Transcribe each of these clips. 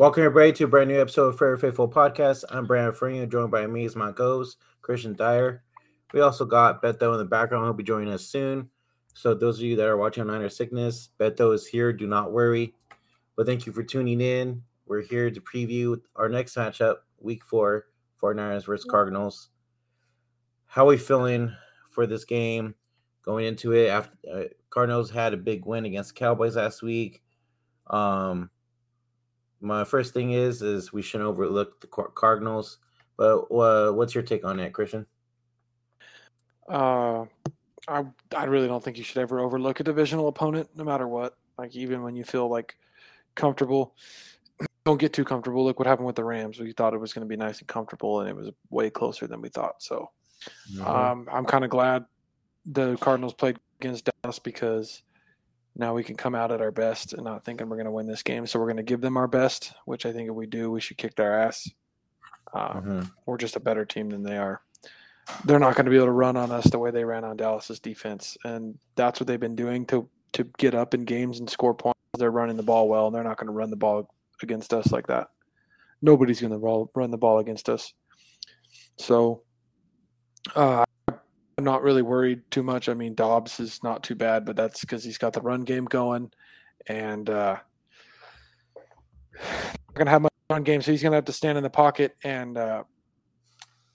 Welcome everybody to a brand new episode of Fair Faithful Podcast. I'm Brandon Frenier, joined by me as my Christian Dyer. We also got Beto in the background. He'll be joining us soon. So those of you that are watching on Niner Sickness, Beto is here. Do not worry. But thank you for tuning in. We're here to preview our next matchup, week four, 49ers versus Cardinals. How are we feeling for this game going into it? After uh, Cardinals had a big win against the Cowboys last week. Um, my first thing is is we shouldn't overlook the Cardinals. But uh, what's your take on that, Christian? Uh, I I really don't think you should ever overlook a divisional opponent, no matter what. Like even when you feel like comfortable, don't get too comfortable. Look what happened with the Rams. We thought it was going to be nice and comfortable, and it was way closer than we thought. So, mm-hmm. um, I'm kind of glad the Cardinals played against Dallas because now we can come out at our best and not thinking we're going to win this game. So we're going to give them our best, which I think if we do, we should kick their ass. Um, mm-hmm. We're just a better team than they are. They're not going to be able to run on us the way they ran on Dallas's defense, and that's what they've been doing to to get up in games and score points. They're running the ball well, and they're not going to run the ball against us like that. Nobody's going to run the ball against us. So, uh, I'm not really worried too much. I mean, Dobbs is not too bad, but that's because he's got the run game going, and uh, gonna have my run game, so he's gonna have to stand in the pocket and uh,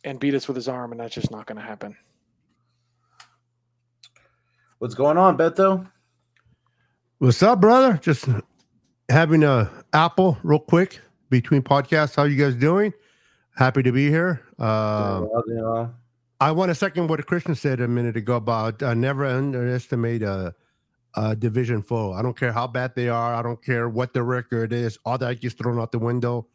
and beat us with his arm, and that's just not gonna happen. What's going on, Beto? What's up, brother? Just having a apple real quick between podcasts. How you guys doing? Happy to be here. Um, I want to second what Christian said a minute ago about uh, never underestimate a, a, division foe. I don't care how bad they are. I don't care what the record is. All that gets thrown out the window.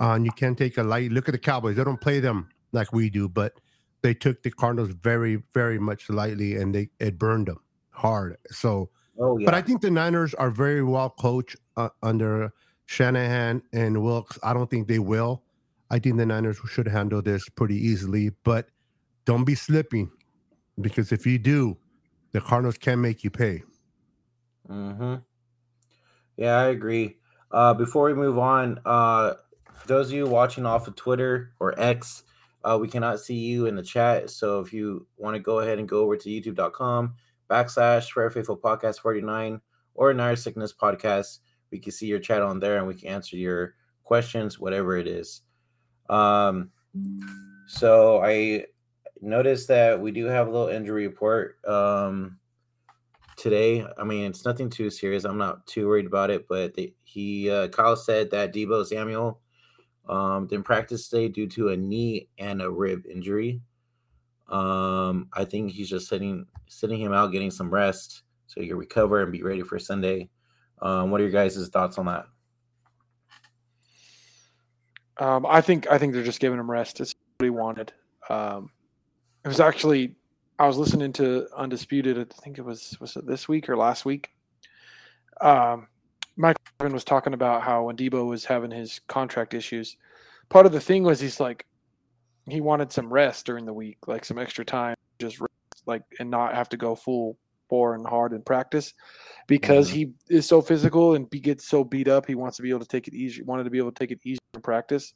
Uh, and you can't take a light look at the Cowboys. They don't play them like we do, but they took the Cardinals very, very much lightly, and they it burned them hard. So, oh, yeah. but I think the Niners are very well coached uh, under Shanahan and Wilkes. I don't think they will. I think the Niners should handle this pretty easily, but don't be slipping because if you do, the Cardinals can make you pay. Hmm. Yeah, I agree. Uh, before we move on, uh, those of you watching off of Twitter or X, uh, we cannot see you in the chat. So if you want to go ahead and go over to youtube.com backslash Fair Faithful Podcast 49 or Niner Sickness Podcast, we can see your chat on there and we can answer your questions, whatever it is. Um, so I notice that we do have a little injury report um, today. I mean, it's nothing too serious. I'm not too worried about it, but they, he uh, Kyle said that Deebo Samuel um, didn't practice today due to a knee and a rib injury. Um, I think he's just sitting sitting him out, getting some rest so he can recover and be ready for Sunday. Um, what are your guys' thoughts on that? Um, I think I think they're just giving him rest. It's what he wanted. Um, it was actually I was listening to Undisputed. I think it was was it this week or last week. Um, Mike was talking about how when Deebo was having his contract issues, part of the thing was he's like he wanted some rest during the week, like some extra time, just rest, like and not have to go full bore and hard in practice because mm-hmm. he is so physical and he gets so beat up. He wants to be able to take it easy. Wanted to be able to take it easy in practice.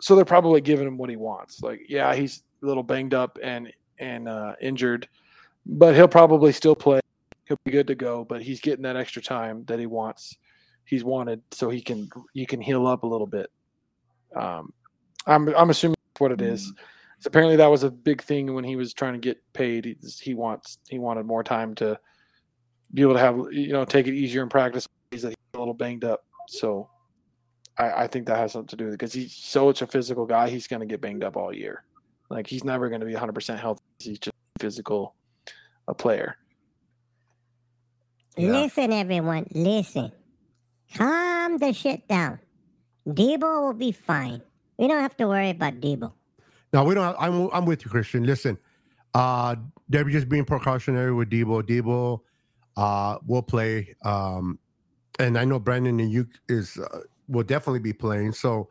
So they're probably giving him what he wants. Like, yeah, he's a little banged up and and uh, injured, but he'll probably still play. He'll be good to go. But he's getting that extra time that he wants. He's wanted so he can he can heal up a little bit. Um, I'm I'm assuming that's what it is. So apparently that was a big thing when he was trying to get paid. He, he wants he wanted more time to be able to have you know take it easier in practice. He's a little banged up, so I, I think that has something to do with it because he's so such a physical guy. He's going to get banged up all year. Like he's never going to be 100% healthy. He's just physical a player. Yeah. Listen, everyone, listen. Calm the shit down. Deebo will be fine. We don't have to worry about Deebo. No, we don't. I'm, I'm with you, Christian. Listen, uh, they're just being precautionary with Deebo. Deebo uh, will play. Um, and I know Brandon and you is uh, will definitely be playing. So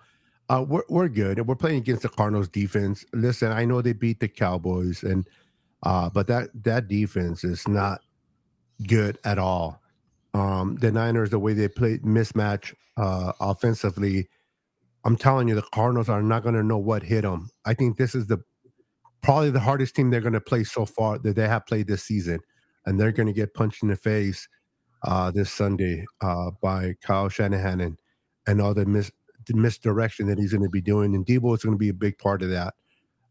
uh, we're we're good. and We're playing against the Cardinals defense. Listen, I know they beat the Cowboys, and uh, but that that defense is not good at all. um, the Niners, the way they play mismatch uh, offensively, I'm telling you, the Cardinals are not going to know what hit them. I think this is the probably the hardest team they're going to play so far that they have played this season, and they're going to get punched in the face uh, this Sunday uh, by Kyle Shanahan and and all the, mis- misdirection that he's going to be doing. And Deebo is going to be a big part of that.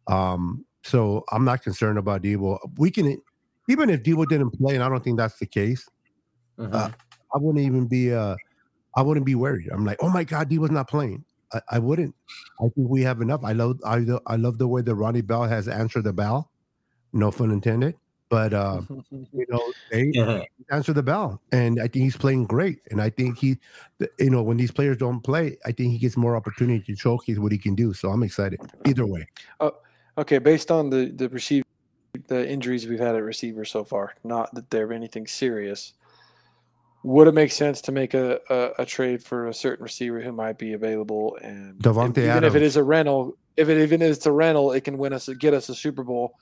Um, so I'm not concerned about Deebo. We can even if Deebo didn't play, and I don't think that's the case. Uh, mm-hmm. I wouldn't even be uh, I wouldn't be worried. I'm like, oh my god, Deebo's not playing. I, I wouldn't. I think we have enough. I love I, I love the way that Ronnie Bell has answered the bell. No fun intended. But uh, you know, they yeah. answer the bell, and I think he's playing great. And I think he, you know, when these players don't play, I think he gets more opportunity to showcase what he can do. So I'm excited either way. Oh, okay. Based on the the receive the injuries we've had at receiver so far, not that they're anything serious would it make sense to make a, a, a, trade for a certain receiver who might be available? And, even Adams. if it is a rental, if it even is a rental, it can win us get us a Super Bowl.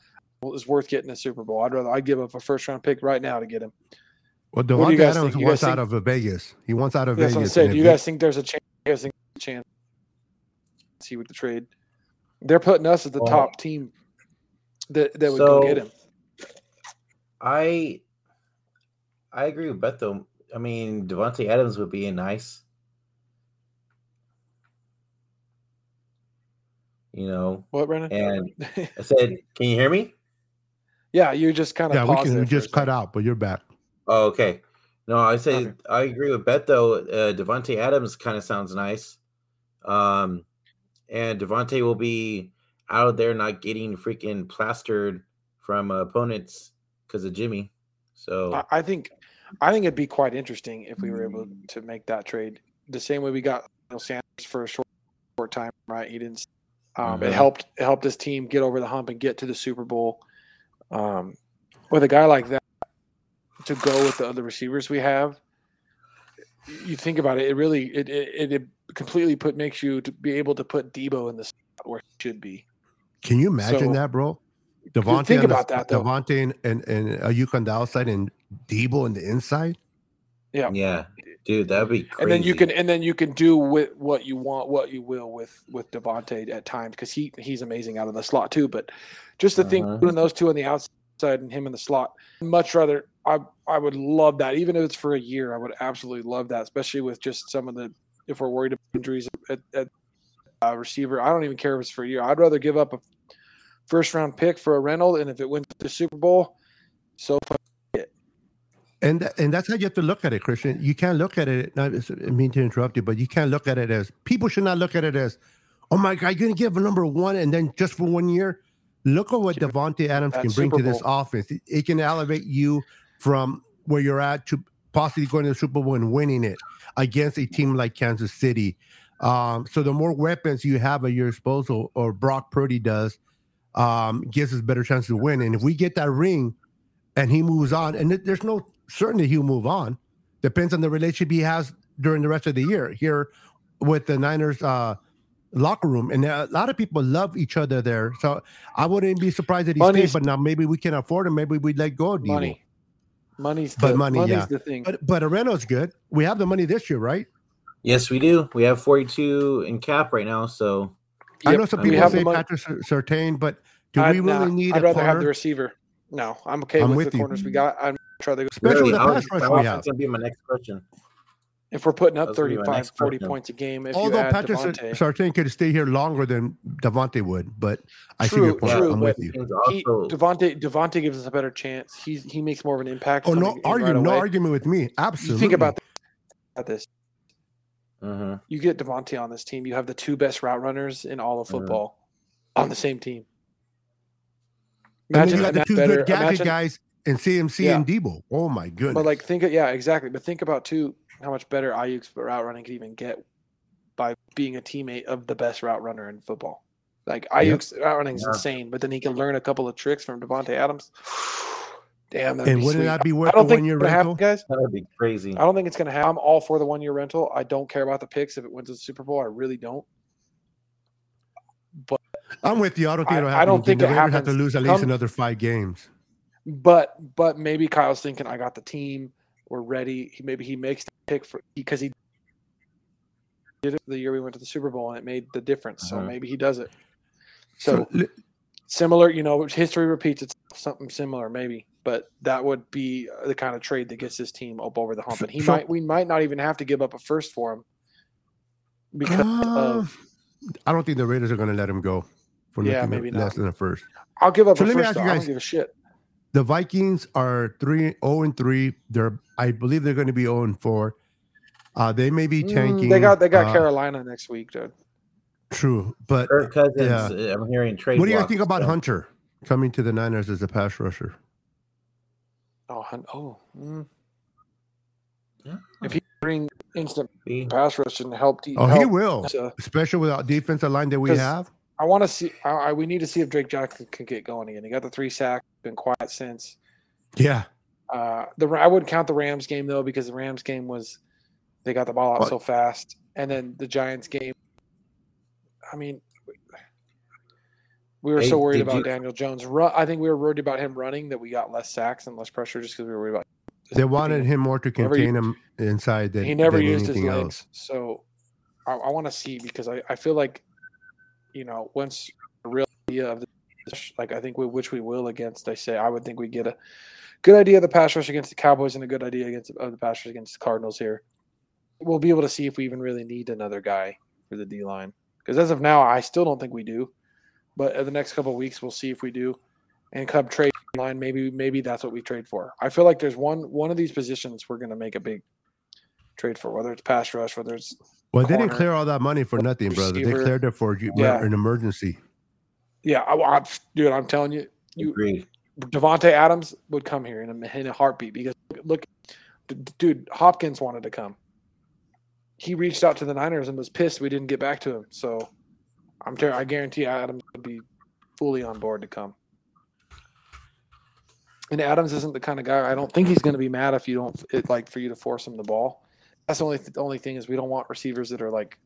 It's worth getting a Super Bowl. I'd rather I give up a first round pick right now to get him. Well, Davante Adams wants out of Vegas. He wants out of Vegas. What I Do you guys think there's a chance? You guys think a chance? See with the trade, they're putting us at the top team that that would so, go get him. I I agree with Beto I mean, Davante Adams would be a nice. You know what, Brennan? And I said, "Can you hear me?" Yeah, you just kind of yeah. We can we just cut out, but you're back. Oh, okay. No, I say okay. I agree with Beto. Uh, Davante Adams kind of sounds nice. Um, and Davante will be out there not getting freaking plastered from opponents because of Jimmy. So I think I think it'd be quite interesting if we were able to make that trade the same way we got Sanders for a short, short time, right? He didn't. Um, mm-hmm. It helped it helped his team get over the hump and get to the Super Bowl. Um, with a guy like that to go with the other receivers we have, you think about it, it really it it, it completely put makes you to be able to put Deebo in the spot where he should be. Can you imagine so, that, bro? Davante think about the, that though. Davante and and, and Aiyuk on the outside and Deebo on the inside. Yeah, yeah, dude, that'd be. Crazy. And then you can and then you can do with what you want, what you will with with Davante at times because he he's amazing out of the slot too. But just the uh-huh. thing putting those two on the outside and him in the slot, much rather. I I would love that, even if it's for a year. I would absolutely love that, especially with just some of the if we're worried about injuries at, at uh, receiver. I don't even care if it's for a year. I'd rather give up a first round pick for a rental, and if it went to the Super Bowl, so and and that's how you have to look at it, Christian. You can't look at it. Not I mean to interrupt you, but you can't look at it as people should not look at it as, oh my God, you're gonna give a number one, and then just for one year, look at what Davante Adams can bring to this offense. It, it, can elevate you from where you're at to possibly going to the Super Bowl and winning it against a team like Kansas City. Um, so the more weapons you have at your disposal, or Brock Purdy does, um, gives us better chance to win. And if we get that ring and he moves on, and there's no certainty he'll move on. Depends on the relationship he has during the rest of the year here with the Niners uh, locker room. And a lot of people love each other there. So I wouldn't be surprised that he Money's, stays, but now maybe we can afford him. Maybe we'd let go of Money. Money's but the, money, money's yeah. the thing. But but Areno's good. We have the money this year, right? Yes, we do. We have 42 in cap right now. So I know some people say Patrick Surtain, but do I'd, we really nah, need? I'd rather corner? have the receiver. No, I'm okay I'm with, with the you. corners we got. I'm try to go. Especially with the pass rush we have. That's gonna be my next question. If we're putting up 35, 40 question. points a game, if although Patrick Surtain could stay here longer than Davante would, but I true, see your point. True, I'm with you. He, Davante Davante gives us a better chance. He's he makes more of an impact. Oh no, argument, right no argument with me. Absolutely. You think about, this. Mm-hmm. You get Davante on this team. You have the two best route runners in all of mm-hmm. football mm-hmm. on the same team. Imagine, and then you got the two better, good gadget imagine, guys and CMC yeah. and Deebo. Oh my goodness! But like, think of, yeah, exactly. But think about too how much better Aiyuk's route running could even get by being a teammate of the best route runner in football. Like Aiyuk's yep. route running is yeah. insane, but then he can learn a couple of tricks from Davante Adams. Damn, and wouldn't sweet. that be worth I don't the one year rental? Happen, guys, that would be crazy. I don't think it's going to happen. I'm all for the one year rental. I don't care about the picks if it wins the Super Bowl. I really don't. But I'm with you. I don't think it'll happen. I don't think the Raiders have to lose at least Come, another five games. But but maybe Kyle's thinking I got the team. we're ready. He, maybe he makes the pick for because he did it the year we went to the Super Bowl and it made the difference. So Uh-huh. maybe he does it. So, li- similar, you know, history repeats. It's something similar, maybe, but that would be the kind of trade that gets this team up over the hump. And he So- might, we might not even have to give up a first for him because Uh, of. I don't think the Raiders are going to let him go for Yeah, nothing maybe less not. than a first. I'll give up So a let me first. ask you though. I guys- don't give a shit. The Vikings are three zero and three. They're I believe they're going to be zero and four. Uh, they may be Mm, tanking. they got they got uh, Carolina next week, dude. True, but Kirk Cousins. Yeah. uh, I'm hearing trade. what do you guys think about so- Hunter coming to the Niners as a pass rusher? Oh, hun- oh. Mm. Yeah. If he bring instant See? pass rush and help, de- Oh, he will, to- especially without defensive line that we have. I want to see. I, I we need to see if Drake Jackson can get going again. He got the three sacks, been quiet since. Yeah, Uh, the I wouldn't count the Rams game though because the Rams game was they got the ball out What? so fast, and then the Giants game. I mean, we were Hey, so worried about you- Daniel Jones. Run, I think we were worried about him running that we got less sacks and less pressure just because we were worried about. they wanted him more to Never contain him inside than he never than used his legs. else. So I, I want to see because I, I feel like, you know, once the real idea of the like I think we, which we will against, I say I would think we get a good idea of the pass rush against the Cowboys and a good idea against of the pass rush against the Cardinals here. We'll be able to see if we even really need another guy for the D line because as of now, I still don't think we do. But in the next couple weeks, we'll see if we do. And come trade line, maybe maybe that's what we trade for. I feel like there's one one of these positions we're going to make a big trade for, whether it's pass rush, whether it's Well, they didn't clear all that money for nothing, brother. They cleared it for Yeah. an emergency. yeah, I, I, dude, I'm telling you, you Agreed. Davante Adams would come here in a, in a heartbeat because look, d- dude, Hopkins wanted to come. He reached out to the Niners and was pissed we didn't get back to him. So I'm ter- I guarantee Adams would be fully on board to come. And Adams isn't the kind of guy. I don't think he's going to be mad if you don't it, like for you to force him the ball. That's the only the only thing is we don't want receivers that are like,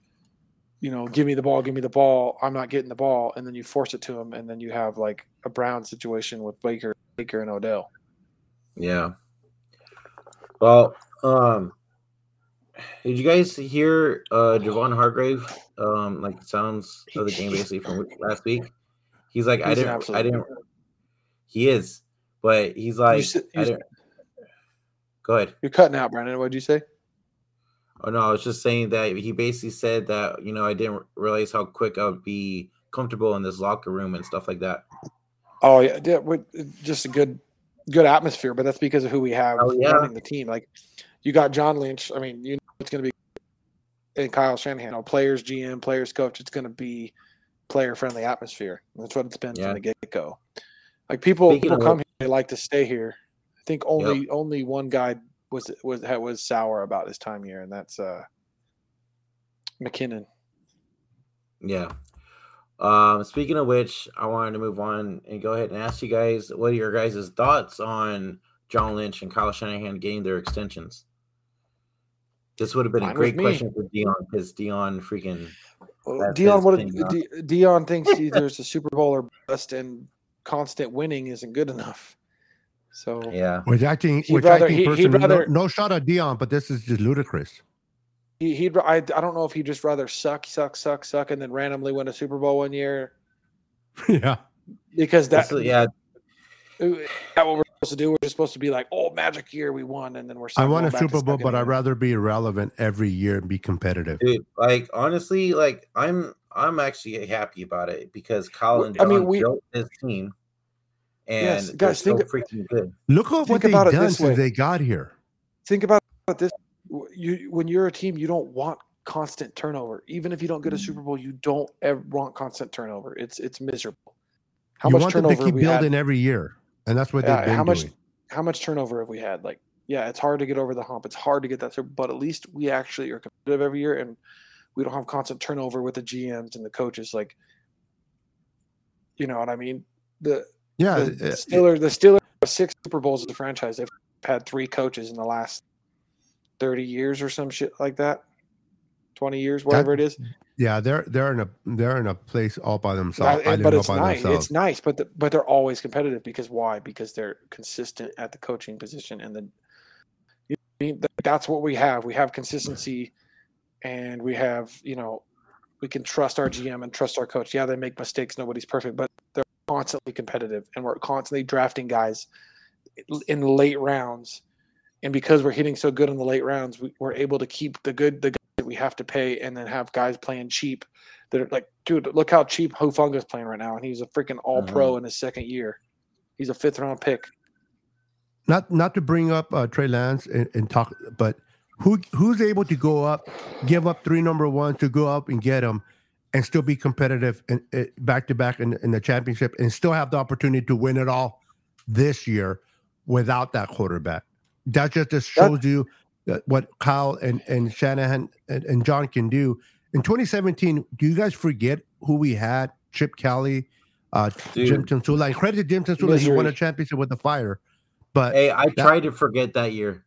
you know, give me the ball, give me the ball. I'm not getting the ball, and then you force it to him, and then you have like a Brown situation with Baker, Baker and Odell. Yeah. Well, um, did you guys hear uh Javon Hargrave? Um, like sounds of the game basically from last week. He's like, I He's an didn't, I didn't. He is, but he's like, I you- didn't. Go ahead. You're cutting out, Brandon. What'd you say? Oh no, I was just saying that he basically said that you know I didn't realize how quick I would be comfortable in this locker room and stuff like that. Oh yeah, yeah just a good, good atmosphere. But that's because of who we have Oh, yeah. running the team. Like you got John Lynch. I mean, you know it's going to be and Kyle Shanahan. You know, players, GM, players, coach. It's going to be player friendly atmosphere. That's what it's been Yeah. from the get go. Like people, Speaking people come here, they like to stay here. I think only only one guy was was that was sour about his time here, and that's uh McKinnon. Yeah. Um, speaking of which, I wanted to move on and go ahead and ask you guys what are your guys' thoughts on John Lynch and Kyle Shanahan getting their extensions? This would have been a great question for Deon because Deon freaking Well, Deon, what opinion, huh? D- Deon thinks either it's a Super Bowl or bust, and constant winning isn't good enough. So yeah. Which I think, He'd which rather- I think he- he'd personally, no- no, shot at Deon, but this is just ludicrous. he, he'd I, I don't know if he'd just rather suck, suck, suck, suck, and then randomly win a Super Bowl one year yeah, because that's yeah, uh, that what we're supposed to do. We're just supposed to be like, oh, magic year, we won, and then we're. I going want a Super Bowl, but I'd rather be relevant every year and be competitive. dude. Like honestly, like I'm I'm actually happy about it because Colin. and I mean, we- built this team and Yes, they're guys, so think- freaking good. Look at what Think they've done since way. they got here. think about this. You when you're a team you don't want constant turnover. Even if you don't get a mm. super bowl you don't ever want constant turnover. It's it's miserable. How you much want them to keep have we had? building every year, and that's what Yeah, they've been how much doing. how much turnover have we had? Like yeah it's hard to get over the hump. It's hard to get that through, but at least we actually are competitive every year and we don't have constant turnover with the gms and the coaches like you know what i mean? The Yeah, the Steelers, the Steelers have six Super Bowls as a franchise. They've had three coaches in the last thirty years or some shit like that. Twenty years, whatever it is. yeah, they're they're in a they're in a place all by themselves. Island but it's nice. themselves. It's nice, but the, but they're always competitive because why? Because they're consistent at the coaching position and the mean, that's what we have. We have consistency, and we have you know, we can trust our GM and trust our coach. Yeah, they make mistakes. Nobody's perfect, but constantly competitive, and we're constantly drafting guys in late rounds. And because we're hitting so good in the late rounds, we, are able to keep the good the guys that we have to pay, and then have guys playing cheap. That are like, dude, look how cheap Hufanga's playing right now, and he's a freaking All Pro mm-hmm. in his second year. He's a fifth round pick not not to bring up uh, Trey Lance and, and, talk, but who who's able to go up, give up three number one to go up and get him, and still be competitive and back to back in, in the championship, and still have the opportunity to win it all this year without that quarterback. That just, just shows you what Kyle and and Shanahan and, and John can do. In 2017, do you guys forget who we had? Chip Kelly, uh, Jim Tomsula. And credit to Jim Tomsula, he won a championship with the Fire. But hey, I that, tried to forget that year.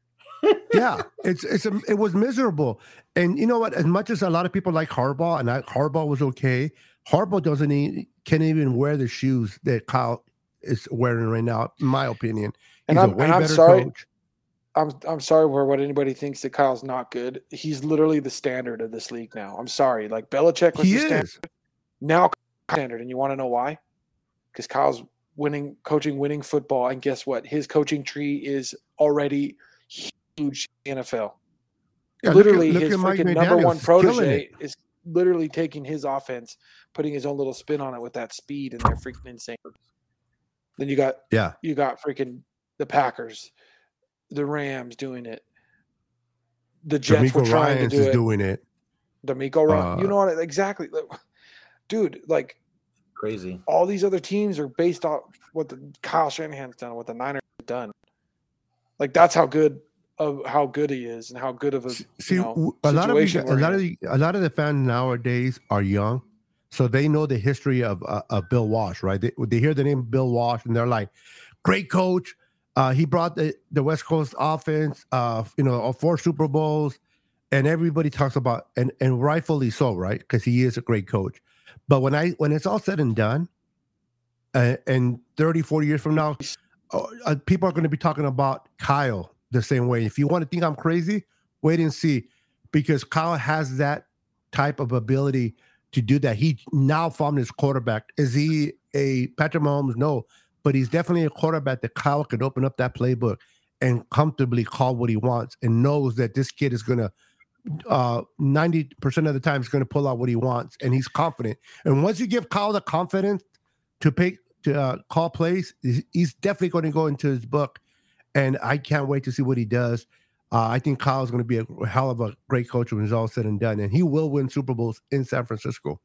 Yeah, it's it's a, it was miserable. And you know what? As much as a lot of people like Harbaugh, and I, Harbaugh was okay, Harbaugh doesn't even, can't even wear the shoes that Kyle is wearing right now, in my opinion. He's and I'm, and I'm sorry. Coach. I'm I'm sorry for what anybody thinks that Kyle's not good. He's literally the standard of this league now. I'm sorry. Like Belichick was he the standard. Is. Now standard, and you want to know why? Because Kyle's winning coaching winning football and guess what his coaching tree is already huge NFL yeah, literally look at, look his freaking number one protege is literally taking his offense putting his own little spin on it with that speed and they're freaking insane. Then you got yeah. you got freaking the Packers the Rams doing it. The Jets DeMeco were trying Ryans to do it. doing it. DeMeco Ryan uh, you know what exactly. Dude like Crazy. All these other teams are based off what the Kyle Shanahan's done, what the Niners have done. Like that's how good of how good he is and how good of a see you know, a lot of these, a lot of the, a lot of the fans nowadays are young, so they know the history of uh, of Bill Walsh, right? They, they hear the name Bill Walsh and they're like, great coach. Uh, he brought the, the West Coast offense, uh, you know, four Super Bowls, and everybody talks about and and rightfully so, right? Because he is a great coach. But when I when it's all said and done, uh, and 30, 40 years from now, uh, uh people are going to be talking about Kyle the same way. If you want to think I'm crazy, wait and see, because Kyle has that type of ability to do that. He now found his quarterback. Is he a Patrick Mahomes? No, but he's definitely a quarterback that Kyle could open up that playbook and comfortably call what he wants and knows that this kid is going to uh 90% of the time he's going to pull out what he wants and he's confident and once you give kyle the confidence to pick to uh, call plays he's definitely going to go into his book and i can't wait to see what he does uh, i think kyle's going to be a hell of a great coach when it's all said and done and he will win super bowls in san francisco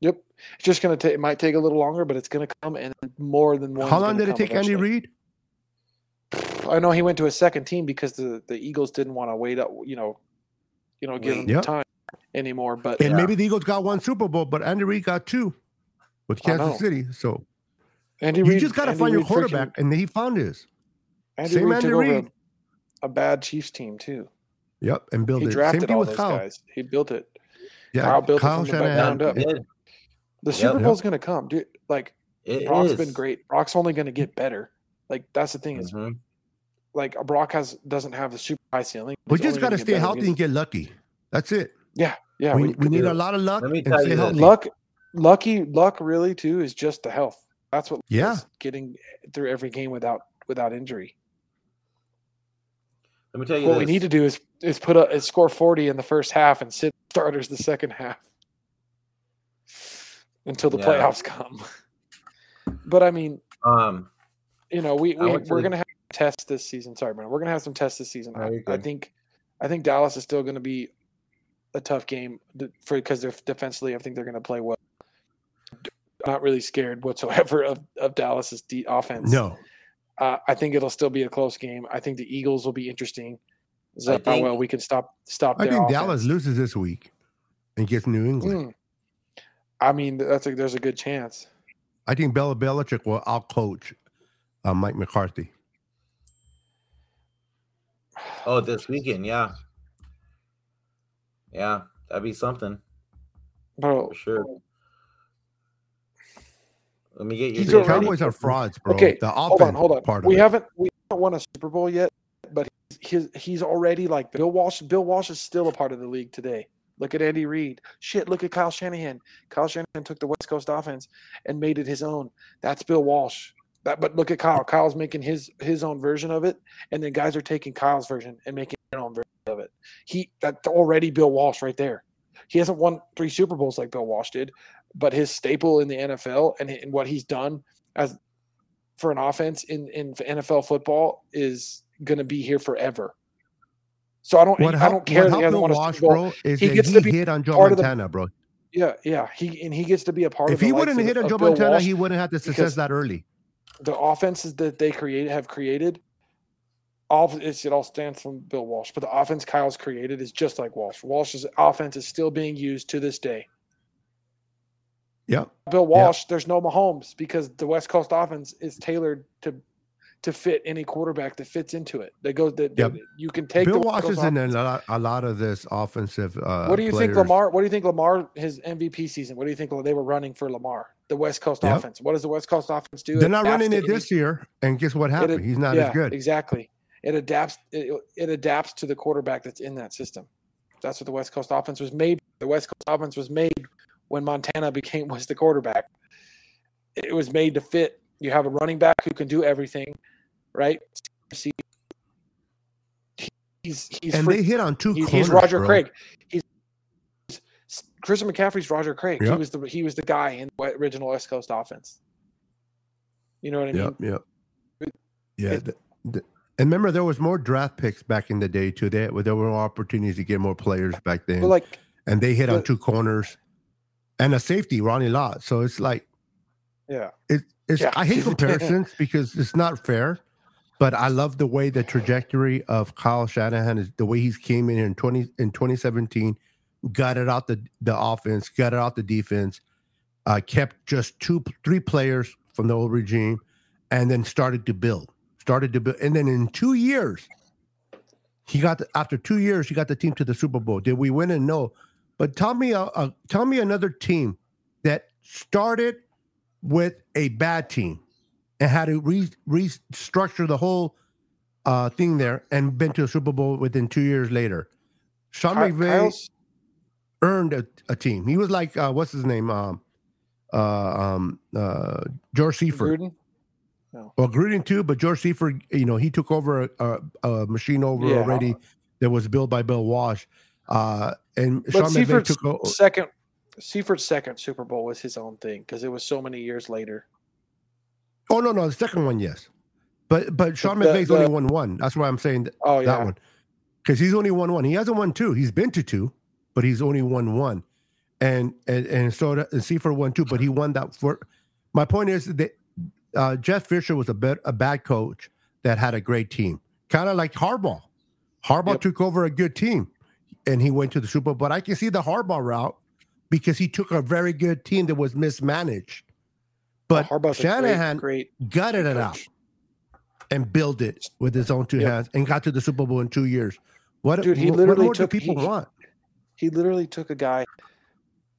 yep it's just going to take it might take a little longer but it's going to come and more than one how long did it take eventually. andy reid I know he went to a second team because the, the Eagles didn't want to wait up, you know, you know, give him yep. time anymore. But and yeah. maybe the Eagles got one Super Bowl, but Andy Reid got two with Kansas City. So Andy you Reid, just got to find Reid your quarterback, freaking, and he found his. Andy Same Reid Andy Reid. A, a, bad Chiefs team too. Yep, and built he it. Drafted Same thing with Kyle. Guys. He built it. Yeah, Kyle built Kyle it from the ground up. The Super yep. Bowl's going to come, dude. Like it Brock's is. been great. Brock's only going to get better. Like that's the thing is, mm-hmm like Brock has doesn't have the super high ceiling. We just got to stay healthy and get lucky. That's it. Yeah, yeah. We, we, we need a lot of luck. Let me tell you, luck, lucky luck, really too is just the health. That's what. Yeah, getting through every game without without injury. Let me tell you. What this. we need to do is is put a is score forty in the first half and sit starters the second half until the yeah. playoffs come. but I mean, um, you know, we, we we're gonna have tests this season. Sorry, man. We're gonna have some tests this season. I, I, think I think Dallas is still gonna be a tough game for because they're defensively. I think they're gonna play well. I'm not really scared whatsoever of, of Dallas's de- offense. No. Uh, I think it'll still be a close game. I think the Eagles will be interesting. So think, how well we can stop stop. I think offense. Dallas loses this week and gets New England. Mm. I mean, that's a, there's a good chance. I think Bella Belichick will outcoach uh, Mike McCarthy. Oh, this weekend, yeah, yeah, that'd be something. Bro, For sure. Let me get your. The Cowboys are frauds, bro. Okay, the hold on, hold on. Part we haven't we haven't won a Super Bowl yet, but his he's already like Bill Walsh. Bill Walsh is still a part of the league today. Look at Andy Reid. Shit, look at Kyle Shanahan. Kyle Shanahan took the West Coast offense and made it his own. That's Bill Walsh. That, but look at Kyle. Kyle's making his his own version of it, and then guys are taking Kyle's version and making their own version of it. He that's already Bill Walsh right there. He hasn't won three Super Bowls like Bill Walsh did, but his staple in the NFL and, and what he's done as for an offense in in NFL football is going to be here forever. So I don't. What I don't care. That he hasn't won a Super Bro, is he gets he to be hit on Joe Montana, the, bro. Yeah, yeah. He and he gets to be a part if of. If he wouldn't hit on Joe Montana, Walsh, he wouldn't have the success that early. The offenses that they create have created, all it all stands from Bill Walsh. But the offense Kyle's created is just like Walsh. Walsh's offense is still being used to this day. Yeah. Bill Walsh, there's no Mahomes because the West Coast offense is tailored to to fit any quarterback that fits into it. They go that yep. you can take. Bill Walsh is in a lot, a lot of this offensive. Uh, what do you players. think, Lamar? What do you think, Lamar? His MVP season. What do you think they were running for Lamar? The West Coast yep. offense. What does the West Coast offense do? They're not running it this year, and guess what happened? It, He's not yeah, as good. Exactly. It adapts. It, it adapts to the quarterback that's in that system. That's what the West Coast offense was made. The West Coast offense was made when Montana became was the quarterback. It was made to fit. You have a running back who can do everything right? He's he's and free. they hit on two. He's, corners, he's Roger bro. Craig. He's Christian McCaffrey's Roger Craig. Yep. He was the he was the guy in the original West Coast offense. You know what I mean? Yep. Yep. Yeah. It, the, the, and remember, there was more draft picks back in the day too. There, there were opportunities to get more players back then. like, and they hit on two corners and a safety, Ronnie Lott. So it's like, yeah, it, it's. Yeah. I hate comparisons because it's not fair. But I love the way the trajectory of Kyle Shanahan is the way he's came in in 20 in 2017, gutted out the the offense, gutted out the defense, uh, kept just two three players from the old regime, and then started to build, started to build, and then in two years, he got the, after two years he got the team to the Super Bowl. Did we win? And no, but tell me, uh, uh, tell me another team that started with a bad team and had to re- restructure the whole uh, thing there and been to a Super Bowl within two years later. Sean McVay earned a, a, team. He was like, uh, what's his name? Um, uh, um, uh, George Seifert. Gruden? No. Well, Gruden too, but George Seifert, you know, he took over a, a, a machine over yeah. already that was built by Bill Walsh. Uh, and but Sean Seifert's took second. Seifert's second Super Bowl was his own thing because it was so many years later. Oh no, no, the second one, yes, but but Sean the, McVay's the, only won one. That's why I'm saying that, oh, yeah. that one because he's only won one. He hasn't won two. He's been to two, but he's only won one. And and and so and Seifert won two, but he won that for. My point is that uh, Jeff Fisher was a bad, a bad coach that had a great team, kind of like Harbaugh. Harbaugh yep. took over a good team, and he went to the Super Bowl. But I can see the Harbaugh route because he took a very good team that was mismanaged but Harbaugh's Shanahan great, great gutted it out and built it with his own two yep. hands and got to the Super Bowl in two years. What, Dude, he literally what took, people he, want? He literally took a guy,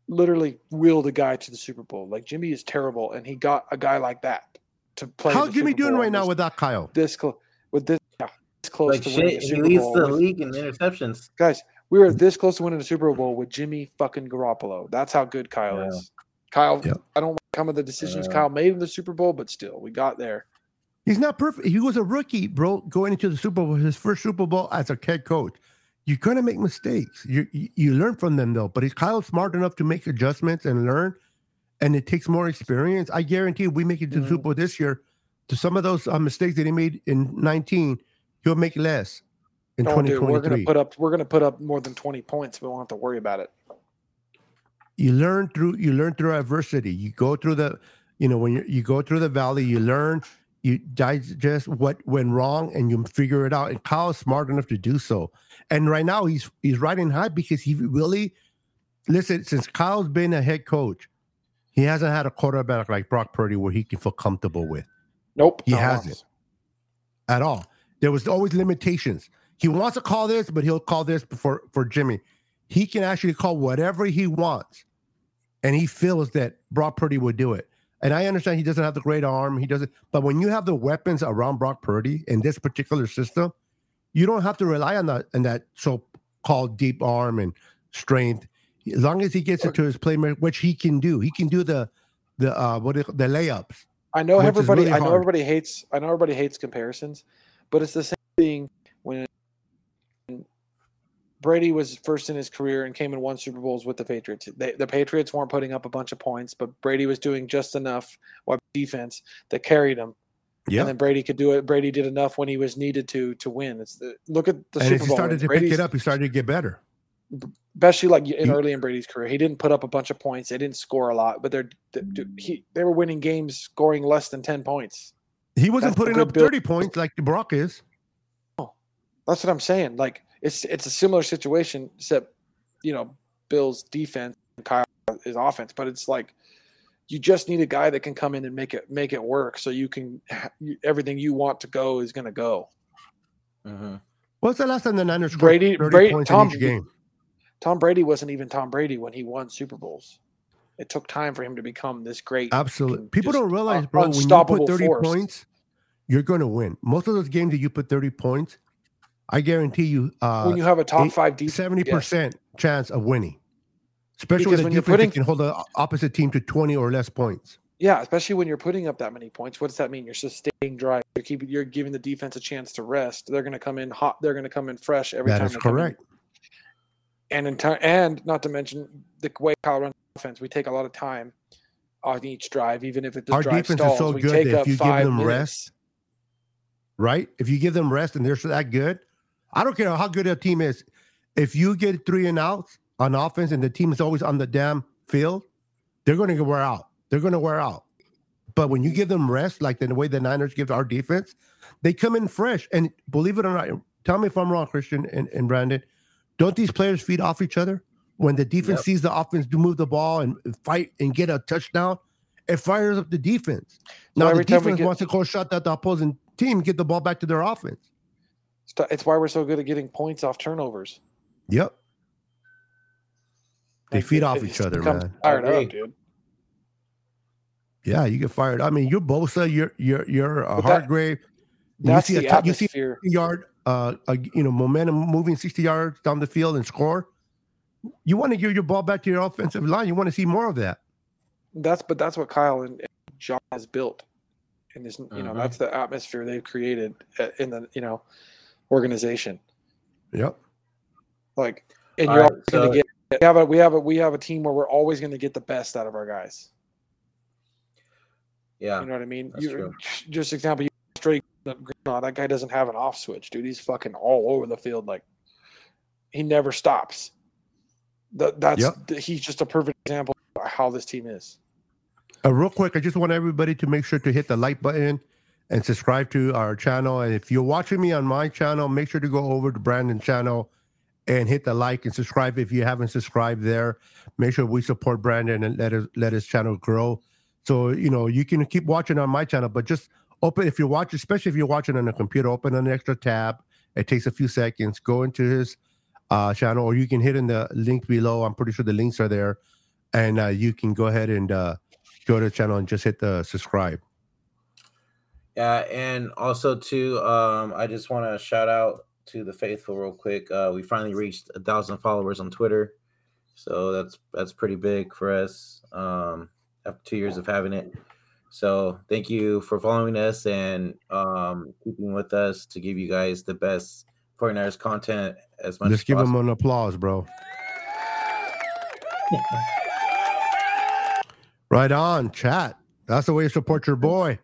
literally wheeled a guy to the Super Bowl. Like Jimmy is terrible, and he got a guy like that to play. How's Jimmy Super doing Bowl right now without Kyle? This close, with this, yeah, this close like to shit, winning the Super he leads Bowl the league in interceptions. Guys, we were this close to winning the Super Bowl with Jimmy fucking Garoppolo. That's how good Kyle yeah. is. Kyle, yep. I don't like some of the decisions uh, Kyle made in the Super Bowl, but still, we got there. He's not perfect. He was a rookie, bro, going into the Super Bowl, his first Super Bowl as a head coach. You're gonna make mistakes. You you learn from them though. But is Kyle smart enough to make adjustments and learn? And it takes more experience. I guarantee we make it to mm-hmm. the Super Bowl this year. To some of those uh, mistakes that he made in 19, he'll make less in oh, 2023. Dude, we're gonna put up we're gonna put up more than 20 points. We won't have to worry about it. You learn through you learn through adversity. You go through the you know when you, you go through the valley you learn you digest what went wrong and you figure it out. And Kyle's smart enough to do so. And right now he's he's riding high because he really listen since Kyle's been a head coach he hasn't had a quarterback like Brock Purdy where he can feel comfortable with. Nope he hasn't. At all. There was always limitations he wants to call this but he'll call this for for Jimmy he can actually call whatever he wants and he feels that Brock Purdy would do it. And I understand he doesn't have the great arm. He doesn't, but when you have the weapons around Brock Purdy in this particular system, you don't have to rely on that and that so-called deep arm and strength. As long as he gets it to his playmaker, which he can do, he can do the the uh what the layups. I know everybody. Really I know everybody hates. I know everybody hates comparisons, but it's the same thing when Brady was first in his career and came and won Super Bowls with the Patriots. They, the Patriots weren't putting up a bunch of points, but Brady was doing just enough defense that carried him. Yeah. And then Brady could do it. Brady did enough when he was needed to to win. It's the, look at the and Super Bowl. he started to Brady's, pick it up, he started to get better. Especially like in he, early in Brady's career, he didn't put up a bunch of points. They didn't score a lot, but they're he they were winning games scoring less than ten points. He wasn't That's putting up thirty points like Brock is. Oh, that's what I'm saying. Like it's it's a similar situation, except you know Bill's defense and Kyle is offense, but it's like you just need a guy that can come in and make it make it work, so you can everything you want to go is going to go. Mm-hmm. What's the last time the Niners Brady Brady Tom game? Tom Brady wasn't even Tom Brady when he won Super Bowls. It took time for him to become this great. Absolutely, people don't realize, bro. When you put thirty force. points, you're going to win. Most of those games that you put thirty points, I guarantee you, uh, when you have a top eight, five defense, seventy percent chance of winning, especially because when you're putting, can hold the opposite team to twenty or less points. Yeah, especially when you're putting up that many points. What does that mean? You're sustaining drive. You're keeping. You're giving the defense a chance to rest. They're going to come in hot. They're going to come in fresh every that time. That is correct. And in time, and not to mention the way Kyle runs offense, we take a lot of time on each drive, even if it Our drive defense stalls. is so good that if you give them minutes. rest, right? If you give them rest and they're that good, I don't care how good a team is. If you get three and outs on offense and the team is always on the damn field, they're going to wear out. They're going to wear out. But when you give them rest, like the way the Niners give our defense, they come in fresh. And believe it or not, tell me if I'm wrong, Christian and, and Brandon. Don't these players feed off each other? When the defense yep. sees the offense do move the ball and fight and get a touchdown, it fires up the defense. So now the defense get, wants to call shot at the opposing team, get the ball back to their offense. It's why we're so good at getting points off turnovers. Yep. They feed off each other, man. Fired up, dude. Yeah, you get fired. I mean, you're Bosa, you're you're you're uh, Hargrave. That, you see a you see a yard, uh, a, you know, momentum moving sixty yards down the field and score. You want to give your ball back to your offensive line. You want to see more of that. That's but that's what Kyle and, and John has built, and this you uh-huh. know that's the atmosphere they've created uh, in the you know organization. Yep. Like, and you're right, so, going to get. We have a we have a we have a team where we're always going to get the best out of our guys. Yeah, you know what I mean. You, just example, you straight that guy doesn't have an off switch, dude. He's fucking all over the field. Like he never stops. That that's yep. he's just a perfect example of how this team is. Uh, real quick, I just want everybody to make sure to hit the like button and subscribe to our channel. And if you're watching me on my channel, make sure to go over to Brandon's channel and hit the like and subscribe if you haven't subscribed there. Make sure we support Brandon and let his let his channel grow. So you know you can keep watching on my channel, but just open if you're watching, especially if you're watching on a computer, open an extra tab. It takes a few seconds. Go into his uh, channel, or you can hit in the link below. I'm pretty sure the links are there, and uh, you can go ahead and uh, go to the channel and just hit the subscribe. Yeah, and also too, um, I just want to shout out to the faithful real quick. Uh, we finally reached a thousand followers on Twitter, so that's that's pretty big for us. Um, after two years of having it, so thank you for following us and um, keeping with us to give you guys the best 49ers content as much. Let's as give possible. them an applause, bro. right on, chat. That's the way you support your boy.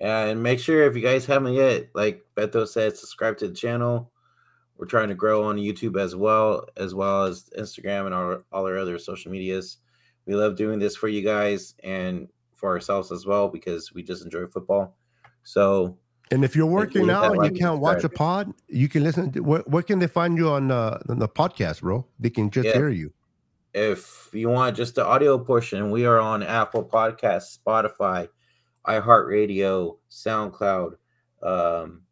And make sure if you guys haven't yet, like Beto said, subscribe to the channel. We're trying to grow on YouTube as well, as well as Instagram and our, all our other social medias. We love doing this for you guys and for ourselves as well because we just enjoy football. So, and if you're working out and you can't watch a pod, you can listen. To, where, where can they find you on, uh, on the podcast, bro? They can just yeah. hear you. If you want just the audio portion, we are on Apple Podcasts, Spotify, iHeartRadio, SoundCloud. Um,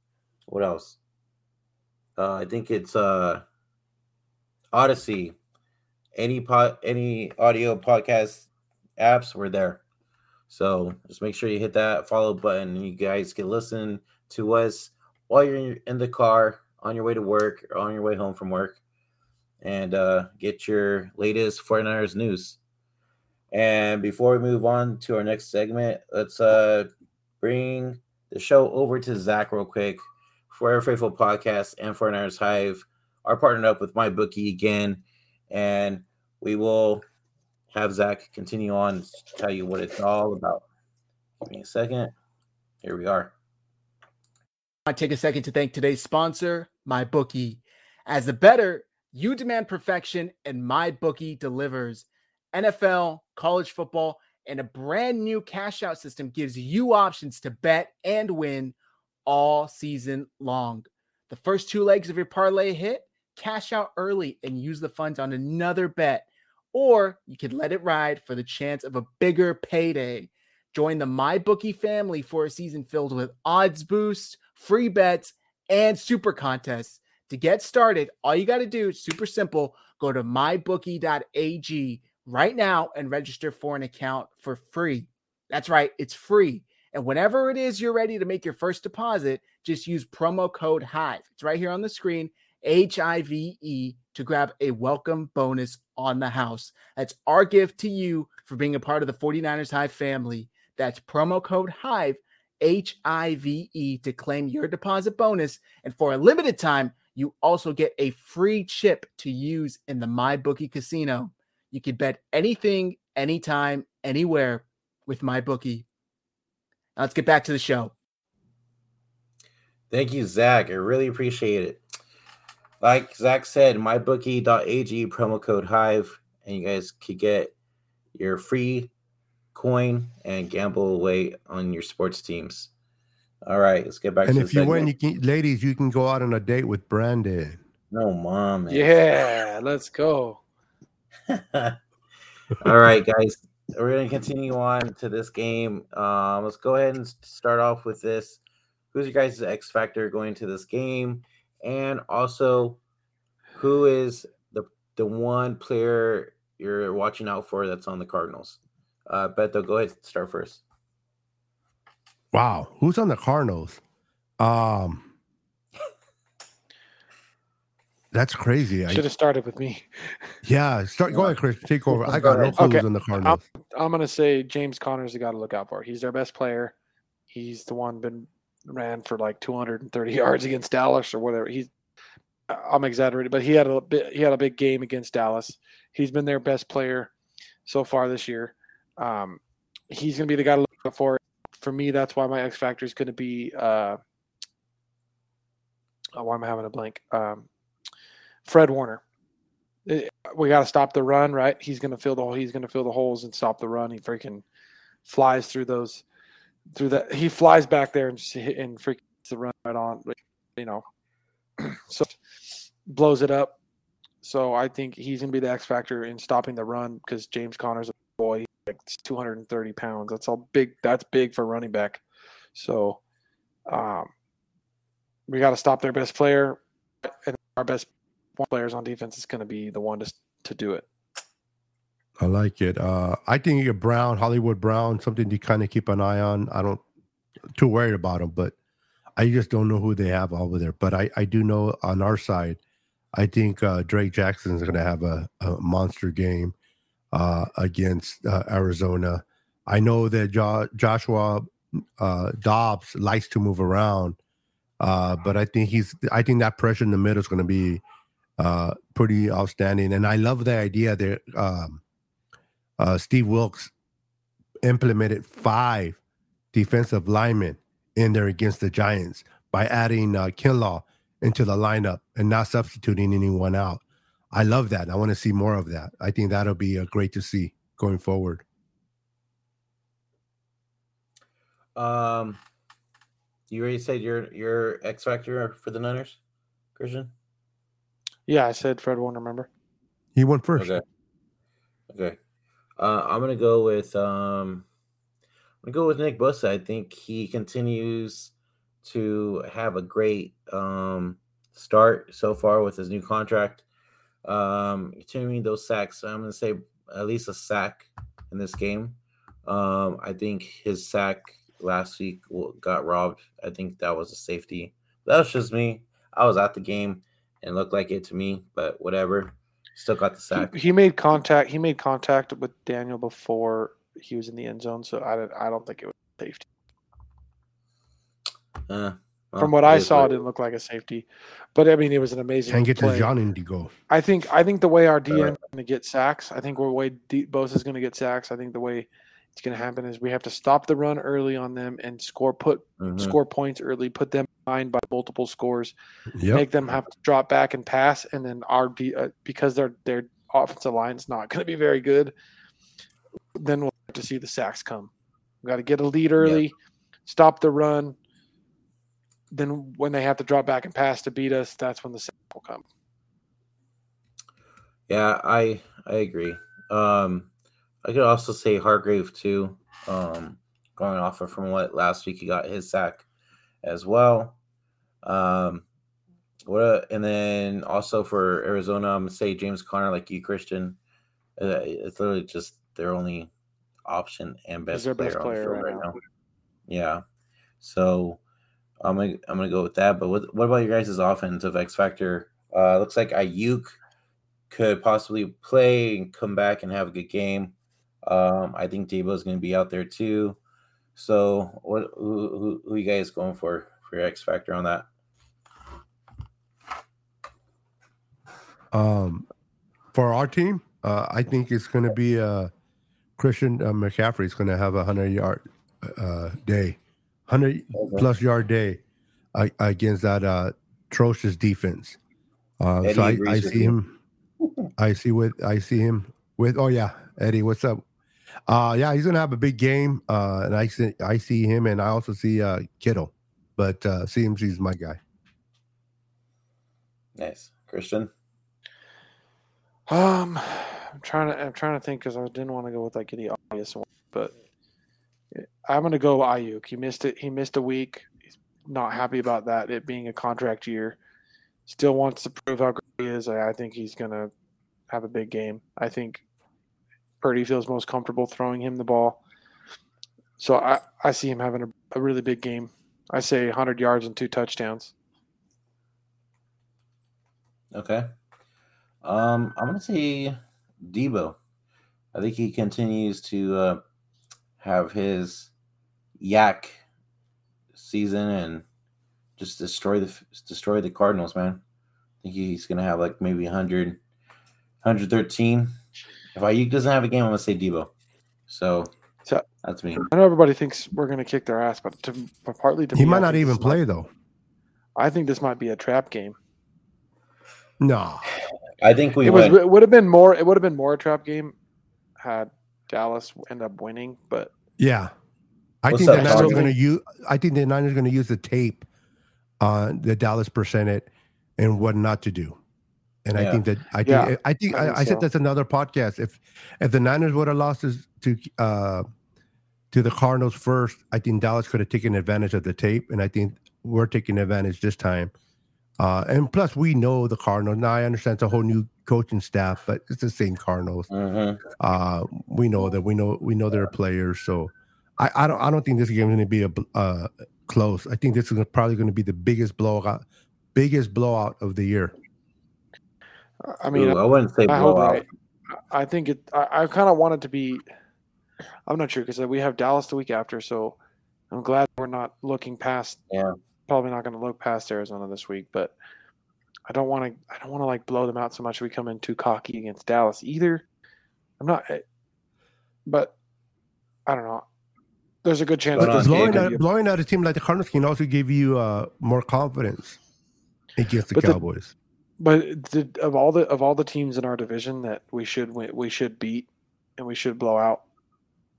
what else? Uh, I think it's uh, Odyssey. Any pod, any audio podcast apps, we're there. So just make sure you hit that follow button. You guys can listen to us while you're in the car on your way to work or on your way home from work and uh, get your latest 49ers news. And before we move on to our next segment, let's uh, bring the show over to Zach real quick for our Faithful Podcast and 49ers Hive are partnered up with MyBookie again. And we will have Zach continue on to tell you what it's all about. Give me a second. Here we are. I take a second to thank today's sponsor, MyBookie. As a better, you demand perfection, and MyBookie delivers. NFL, college football, and a brand new cash out system gives you options to bet and win all season long. The first two legs of your parlay hit, cash out early and use the funds on another bet. Or you could let it ride for the chance of a bigger payday. Join the MyBookie family for a season filled with odds boosts, free bets, and super contests. To get started, all you got to do is super simple. Go to mybookie.ag right now and register for an account for free. That's right, it's free. And whenever it is you're ready to make your first deposit, just use promo code HIVE. It's right here on the screen, H I V E, to grab a welcome bonus on the house. That's our gift to you for being a part of the 49ers Hive family. That's promo code HIVE, H I V E, to claim your deposit bonus. And for a limited time, you also get a free chip to use in the MyBookie casino. You can bet anything, anytime, anywhere with MyBookie. Now let's get back to the show. Thank you, Zach. I really appreciate it. Like Zach said, mybookie.ag promo code Hive, and you guys could get your free coin and gamble away on your sports teams. All right, let's get back. And if you segment. win, you can, ladies, you can go out on a date with Brandon. No, mom. Yeah, let's go. All right, guys, we're gonna continue on to this game. Um, let's go ahead and start off with this. Who's your guys' X factor going to this game, and also who is the the one player you're watching out for that's on the Cardinals? Uh, Beto, go ahead. Start first. Wow, who's on the Cardinals? Um, that's crazy. Should have started with me. Yeah, start. Go ahead, Chris. Take over. I got no clues okay. on the Cardinals. I'm, I'm, gonna say James Conner's the guy to look out for. He's their best player. He's the one been ran for like 230 yards against Dallas or whatever. He's I'm exaggerating, but he had a bit. He had a big game against Dallas. He's been their best player so far this year. Um, he's going to be the guy to look out for. For me, that's why my X factor is going to be. Uh, oh, why am I having a blank? Um, Fred Warner. Eh, we got to stop the run, right? He's going to fill the hole. he's going to fill the holes and stop the run. He freaking flies through those through that. He flies back there and and freaking the run right on. You know, so blows it up. So I think he's going to be the X factor in stopping the run because James Conner's a boy like 230 pounds. That's all big. That's big for running back. So um, we got to stop their best player, and our best players on defense is going to be the one to to do it. I like it. Uh, I think Brown, Hollywood Brown, something to kind of keep an eye on. I don't too worried about him, but I just don't know who they have over there. But I, I do know on our side, I think uh, Drake Jackson is going to have a, a monster game uh, against uh, Arizona. I know that jo- Joshua uh, Dobbs likes to move around, uh, but I think he's. I think that pressure in the middle is going to be uh, pretty outstanding. And I love the idea that um, uh, Steve Wilks implemented five defensive linemen in there against the Giants by adding uh, Kinlaw into the lineup and not substituting anyone out. I love that. I want to see more of that. I think that'll be uh, great to see going forward. Um, you already said your your X factor for the Niners, Christian. Yeah, I said Fred Warner Remember? He went first. Okay. Okay. Uh, I'm gonna go with um, I'm gonna go with Nick Bosa. I think he continues to have a great um start so far with his new contract. Um, continuing those sacks, I'm gonna say at least a sack in this game. Um, I think his sack last week got robbed. I think that was a safety That's just me. I was at the game and looked like it to me, but whatever. Still got the sack. He, he made contact. He made contact with Daniel before he was in the end zone, so I, I don't think it was safety. Uh, well, From what I saw, it didn't look like a safety, but I mean, it was an amazing. Can't get play. to John Indigo. I think. I think the way our DM is going to get sacks. I think the way D- Bosa is going to get sacks. I think the way it's going to happen is we have to stop the run early on them and score put mm-hmm. score points early, put them behind by multiple scores, yep. make them have to drop back and pass, and then our uh, because their their offensive line's not going to be very good. Then we'll have to see the sacks come. We got to get a lead early, yep. stop the run. Then when they have to drop back and pass to beat us, that's when the sack will come. Yeah, I I agree. Um, I could also say Hargrave too. Um, going off of from what last week he got his sack as well. Um, what and then also for Arizona, I'm gonna say James Conner, like you, Christian. Uh, it's literally just their only option and best player, best player right, right now. now. Yeah, so I'm gonna I'm gonna go with that. But what what about your guys' offensive X factor? Uh, looks like Aiyuk could possibly play and come back and have a good game. Um, I think Deebo is going to be out there too. So, what who, who, who you guys going for for your X factor on that? Um, for our team, uh, I think it's going to be uh, Christian uh, McCaffrey is going to have a hundred yard uh, day, hundred okay. plus yard day uh, against that uh, atrocious defense. Uh, so I, I see him. I see with I see him with. Oh yeah, Eddie, what's up? Uh, yeah, he's gonna have a big game. Uh, and I see I see him, and I also see uh, Kittle, but uh, CMC's my guy. Nice, Christian. Um, I'm trying to I'm trying to think because I didn't want to go with like any obvious one, but I'm gonna go Aiyuk. He missed it. He missed a week. He's not happy about that. It being a contract year. Still wants to prove how great he is. I, I think he's gonna have a big game. I think Purdy feels most comfortable throwing him the ball. So I, I see him having a, a really big game. I say 100 yards and two touchdowns. Okay. Um, I'm going to say Deebo. I think he continues to uh, have his yak season and just destroy the destroy the Cardinals, man. I think he's going to have like maybe 100, 113 if Aiyuk doesn't have a game, I'm gonna say Deebo. So, so that's me. I know everybody thinks we're gonna kick their ass, but to but partly to he me, might not even play might, though. I think this might be a trap game. No, I think we it would. Was, it would have been more. It would have been more a trap game had Dallas end up winning. But yeah, I What's think the Niners going to use. I think the Niners are going to use the tape on the Dallas percentage and what not to do. And yeah. I think that I think yeah, I think I, think I, I said that's another podcast. If if the Niners would have lost to uh, to the Cardinals first, I think Dallas could have taken advantage of the tape, and I think we're taking advantage this time. Uh, and plus, we know the Cardinals. Now I understand it's a whole new coaching staff, but it's the same Cardinals. Mm-hmm. Uh, we know that we know we know their players, so I, I don't I don't think this game is going to be a uh, close. I think this is probably going to be the biggest blowout, biggest blowout of the year. I mean, Ooh, I wouldn't say I blowout. I, I think it. I, I kind of want it to be. I'm not sure because we have Dallas the week after, so I'm glad we're not looking past. Yeah. Probably not going to look past Arizona this week, but I don't want to. I don't want to like blow them out so much. We come in too cocky against Dallas either. I'm not. Eh, but I don't know. There's a good chance. But blowing out, blowing out a team like the Cardinals can also give you uh, more confidence against the but Cowboys. The, but the, of all the of all the teams in our division that we should we should beat and we should blow out,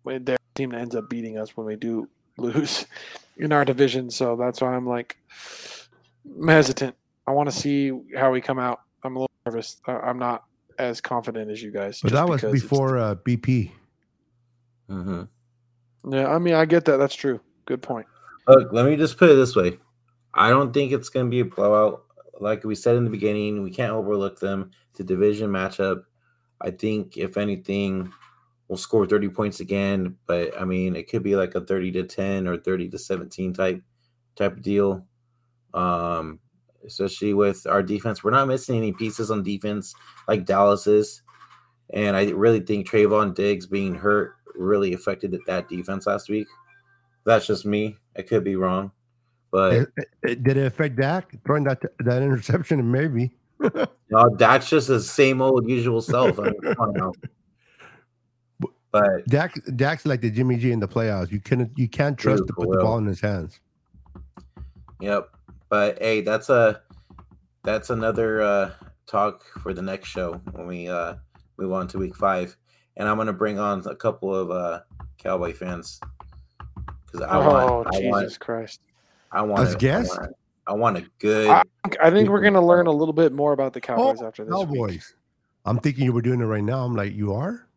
their team ends up beating us when we do lose in our division. So that's why I'm like I'm hesitant. I want to see how we come out. I'm a little nervous. I'm not as confident as you guys. But that was before uh, BP. Mm-hmm. Yeah, I mean, I get that. That's true. Good point. Look, let me just put it this way. I don't think it's going to be a blowout like we said in the beginning, we can't overlook them. It's a division matchup. I think if anything, we'll score 30 points again, but I mean it could be like a 30 to 10 or 30 to 17 type type deal. Um, especially with our defense, we're not missing any pieces on defense like Dallas is, and I really think Trevon Diggs being hurt really affected that defense last week. That's just me. I could be wrong, but it, it, did it affect Dak throwing that that interception? Maybe. no, Dak's just the same old usual self. I mean, but Dak, Dak's like the Jimmy G in the playoffs. You can't you can't trust to put the ball in his hands. Yep. But hey, that's a that's another uh talk for the next show when we uh move on to week five. And I'm gonna bring on a couple of uh Cowboy fans. Because I oh, want I Jesus want, Christ. I want As guests? I want, I want a good I, I think we're gonna learn a little bit more about the Cowboys oh, after this. Cowboys. Week. I'm thinking you were doing it right now. I'm like, you are?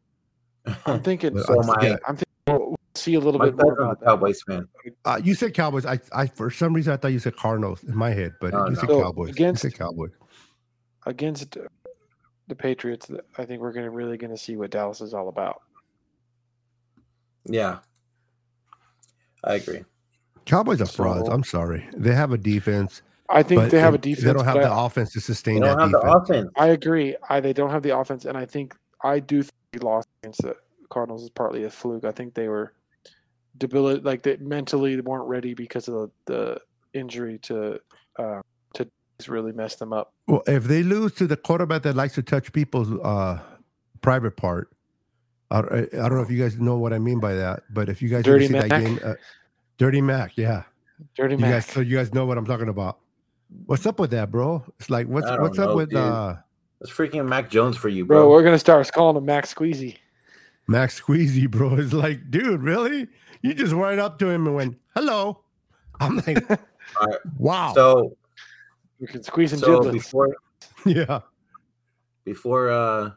I'm thinking so my, I'm thinking we'll see a little bit more about Cowboys fan. Uh, you said Cowboys. I, I for some reason I thought you said Cardinals in my head, but you no. said so Cowboys. Against, you said Cowboys. Against the Patriots, I think we're gonna really gonna see what Dallas is all about. Yeah, I agree. Cowboys are frauds. So, I'm sorry. They have a defense. I think they have a defense. They don't have the I, offense to sustain that defense. offense. I agree. I, they don't have the offense, and I think I do think lost against the Cardinals is partly a fluke. I think they were debilitated, like they mentally they weren't ready because of the, the injury to uh, to really messed them up. Well, if they lose to the quarterback that likes to touch people's uh, private part, I, I, don't know if you guys know what I mean by that, but if you guys Dirty see Mac. that game, uh, Dirty Mac, yeah, Dirty you Mac. Guys, so you guys know what I'm talking about. What's up with that, bro? It's like what's what's know, up with dude. uh it's freaking Mac Jones for you, bro. Bro, we're gonna start calling him Mac Squeezy. Mac Squeezy, bro, is like, dude, really? You just went up to him and went, "Hello." I'm like, right. wow. So we can squeeze him so before, yeah. Before uh,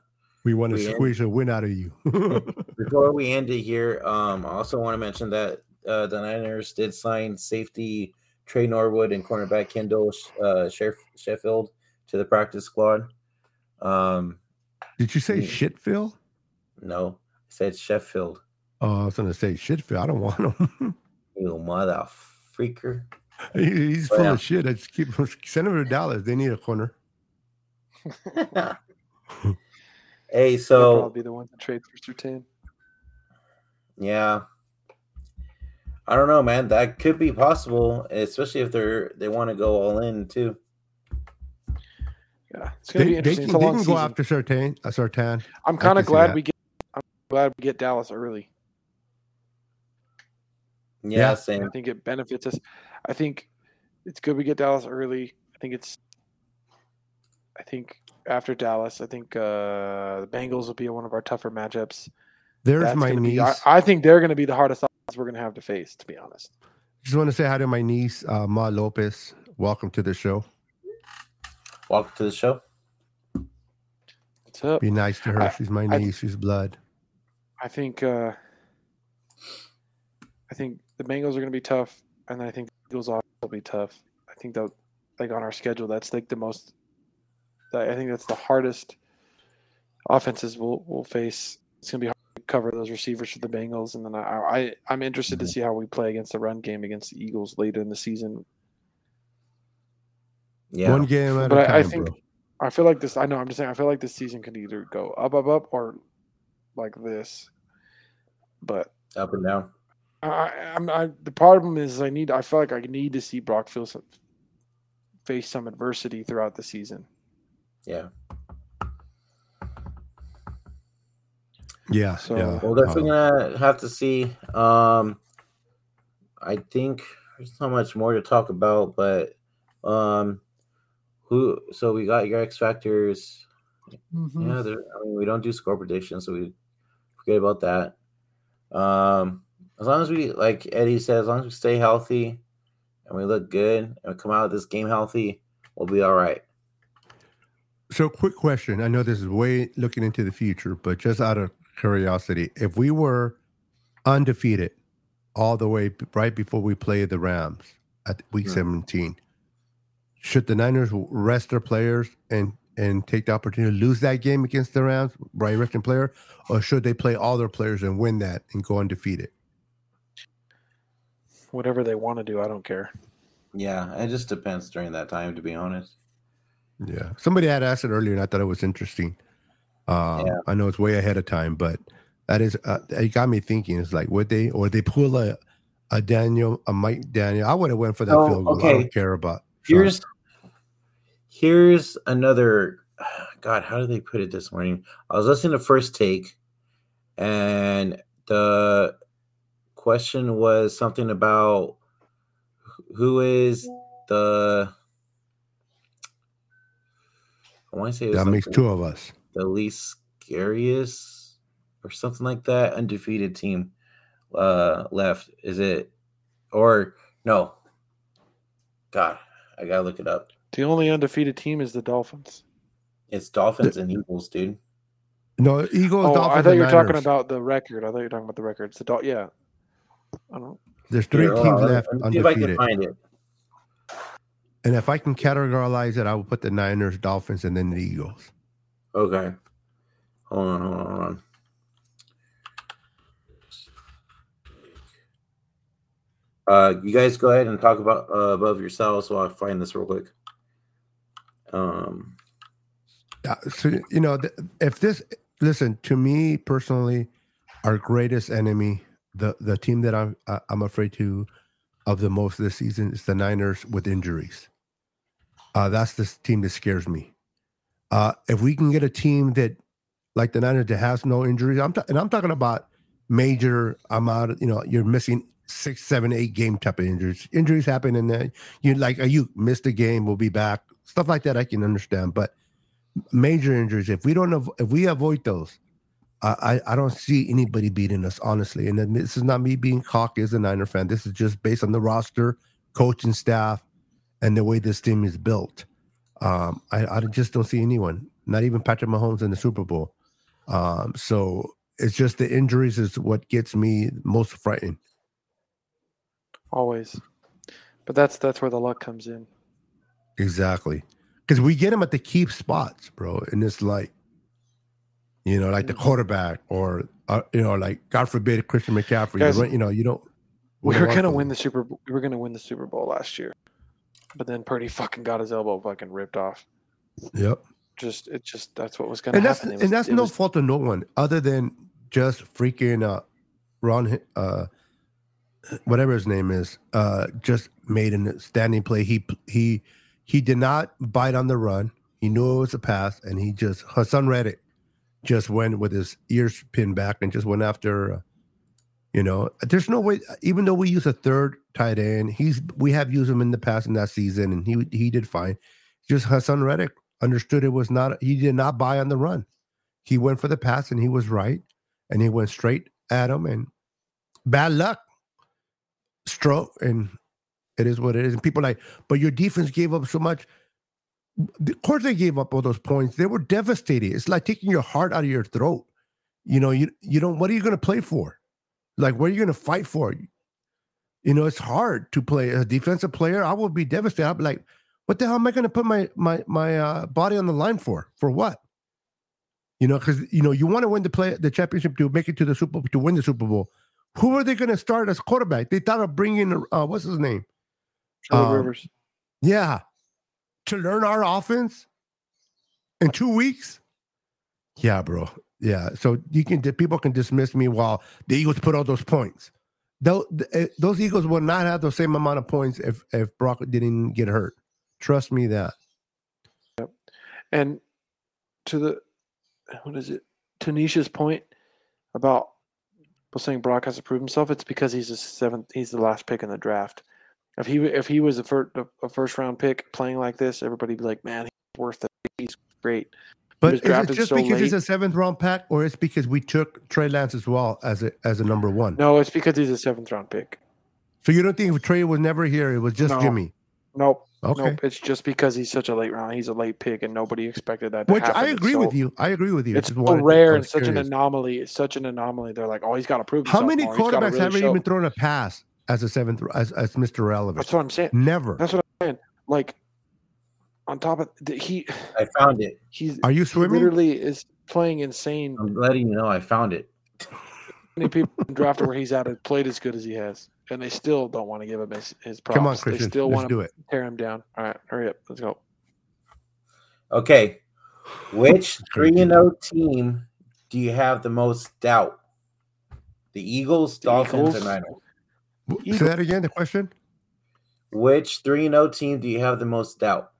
we want to we squeeze end, a win out of you. before we end it here, um, I also want to mention that uh, the Niners did sign safety Trey Norwood and cornerback Kendall uh, Sheffield to the practice squad. Um, Did you say yeah. Shitfield? No, I said Sheffield. Oh, I was going to say Shitfield. I don't want him. you mother freaker. he's but, full yeah. of shit. I just keep send him to Dallas. They need a corner. hey, so I'll be the one to trade for Surtain. Yeah, I don't know, man. That could be possible, especially if they're they want to go all in too. Yeah, it's gonna they, be interesting. They, can, they can go after Surtain. Uh, Surtain. I'm kind of glad we get. I'm glad we get Dallas early. Yeah, yeah, same. I think it benefits us. I think it's good we get Dallas early. I think it's. I think after Dallas, I think uh the Bengals will be one of our tougher matchups. There's That's my niece. Be, I, I, think they're going to be the hardest we're going to have to face. To be honest. Just want to say hi to my niece, uh, Ma Lopez. Welcome to the show. Welcome to the show. What's up? Be nice to her. I, She's my niece. I, She's blood. I think. uh I think the Bengals are going to be tough, and I think the Eagles will be tough. I think that, like on our schedule, that's like the most. I think that's the hardest offenses we'll we'll face. It's going to be hard to cover those receivers for the Bengals, and then I, I I'm interested to mm-hmm. see how we play against the run game against the Eagles later in the season yeah. One game at but a time. I think bro. I feel like this. I know. I'm just saying. I feel like this season could either go up, up, up, or like this. But up and down. I, I'm. I, the problem is, I need. I feel like I need to see Brock face some adversity throughout the season. Yeah. Yeah. So, yeah. We're definitely gonna have to see. Um, I think there's not much more to talk about, but um, who? So we got your X factors. Mm-hmm. Yeah, I mean, we don't do score predictions, so we forget about that. Um, as long as we, like Eddie said, as long as we stay healthy and we look good and we come out of this game healthy, we'll be all right. So, quick question. I know this is way looking into the future, but just out of curiosity, if we were undefeated all the way right before we play the Rams at week mm-hmm. 17, should the Niners rest their players and and take the opportunity to lose that game against the Rams by resting player, or should they play all their players and win that and go undefeated? Whatever they want to do, I don't care. Yeah, it just depends during that time, to be honest. Yeah, somebody had asked it earlier, and I thought it was interesting. Um, yeah. I know it's way ahead of time, but that is uh, it got me thinking. It's like would they or they pull a a Daniel a Mike Daniel? I would have went for that oh, field goal. Okay. I don't care about. Here's here's another. God, how did they put it this morning? I was listening to First Take, and the question was something about who is the I want to say that makes two of us. The least scariest or something like that undefeated team uh left. Is it or no? God, I gotta look it up. The only undefeated team is the Dolphins. It's Dolphins the, and Eagles, dude. No, Eagles. Oh, Dolphins I thought you were talking about the record. I thought you were talking about the record. It's the Dol- yeah. I don't. There's three Here, teams left undefeated. If I can find it. And if I can categorize it, I will put the Niners, Dolphins, and then the Eagles. Okay. Hold on, hold on, hold on. Uh, you guys go ahead and talk about uh, above yourselves while I find this real quick. Um, so you know, if this listen to me personally, our greatest enemy, the the team that I'm I'm afraid to of the most this season is the Niners with injuries. Uh, that's the team that scares me. Uh, if we can get a team that, like the Niners, that has no injuries, I'm and I'm talking about major amount. you know, you're missing six, seven, eight game type of injuries. Injuries happen in there. You like, you missed a game, we'll be back. Stuff like that, I can understand. But major injuries, if we don't, av- if we avoid those, I, I don't see anybody beating us, honestly. And this is not me being cocky as a Niner fan. This is just based on the roster, coaching staff, and the way this team is built. Um, I, I just don't see anyone, not even Patrick Mahomes in the Super Bowl. Um, so it's just the injuries is what gets me most frightened. Always, but that's that's where the luck comes in. Exactly, because we get them at the key spots, bro, and it's like, you know, like the mm-hmm. quarterback, or uh, you know, like God forbid Christian McCaffrey. Guys, you know, you don't. We were gonna win the Super. We were gonna win the Super Bowl last year. But then Purdy fucking got his elbow fucking ripped off. Yep. Just it just that's what was gonna and happen. That's, was, and that's no was, fault of no one other than just freaking uh Ron uh whatever his name is, uh just made a standing play. He he he did not bite on the run. He knew it was a pass, and he just Haason Reddick. just went with his ears pinned back and just went after uh, you know, there's no way. Even though we use a third tight end, he's we have used him in the past in that season, and he he did fine. Just Haason Reddick understood it was not. He did not buy on the run. He went for the pass, and he was right, and he went straight at him. And bad luck, stroke, and it is what it is. And people like, but your defense gave up so much. Of course, they gave up all those points. They were devastated. It's like taking your heart out of your throat. You know, you you don't. What are you going to play for? Like, what are you going to fight for? You know, it's hard to play a defensive player. I would be devastated. I'd be like, what the hell am I going to put my my my uh, body on the line for? For what? You know, because you know you want to win the play the championship to make it to the Super Bowl to win the Super Bowl. Who are they going to start as quarterback? They thought of bringing uh, what's his name, um, Rivers. Yeah, to learn our offense in two weeks. Yeah, bro. Yeah, so you can people can dismiss me while the Eagles put all those points. Those, eh, those Eagles would not have the same amount of points if if Brock didn't get hurt. Trust me that. Yep. And to the what is it? Tanisha's point about people saying Brock has to prove himself. It's because he's a seventh. He's the last pick in the draft. If he if he was a first a first round pick playing like this, everybody'd be like, man, he's worth it. He's great. But is it just so because late. he's a seventh round pick, or it's because we took Trey Lance as well as a as a number one? No, it's because he's a seventh round pick. So you don't think Trey was never here, it was just no. Jimmy? Nope. Okay. Nope. It's just because he's such a late round. He's a late pick, and nobody expected that. Which I agree so, with you. I agree with you. It's so rare and such an anomaly. It's such an anomaly. They're like, oh, he's got to prove. How many more. quarterbacks really haven't even thrown a pass as a seventh as, as Mr. Relevant? That's what I'm saying. Never. That's what I'm saying. Like on top of the, he I found it. He's Are you swimming? literally is playing insane. I'm letting you know I found it. Many people drafted where he's at have played as good as he has. and they still don't want to give him his, his props. Come on, Christian. They still Let's want do to it. tear him down. All right, hurry up. Let's go. Okay. Which 3 and 0 team do you have the most doubt? The Eagles, The Dolphins, Eagles? or Niners? W- Say that again. The question. Which 3 and 0 team do you have the most doubt?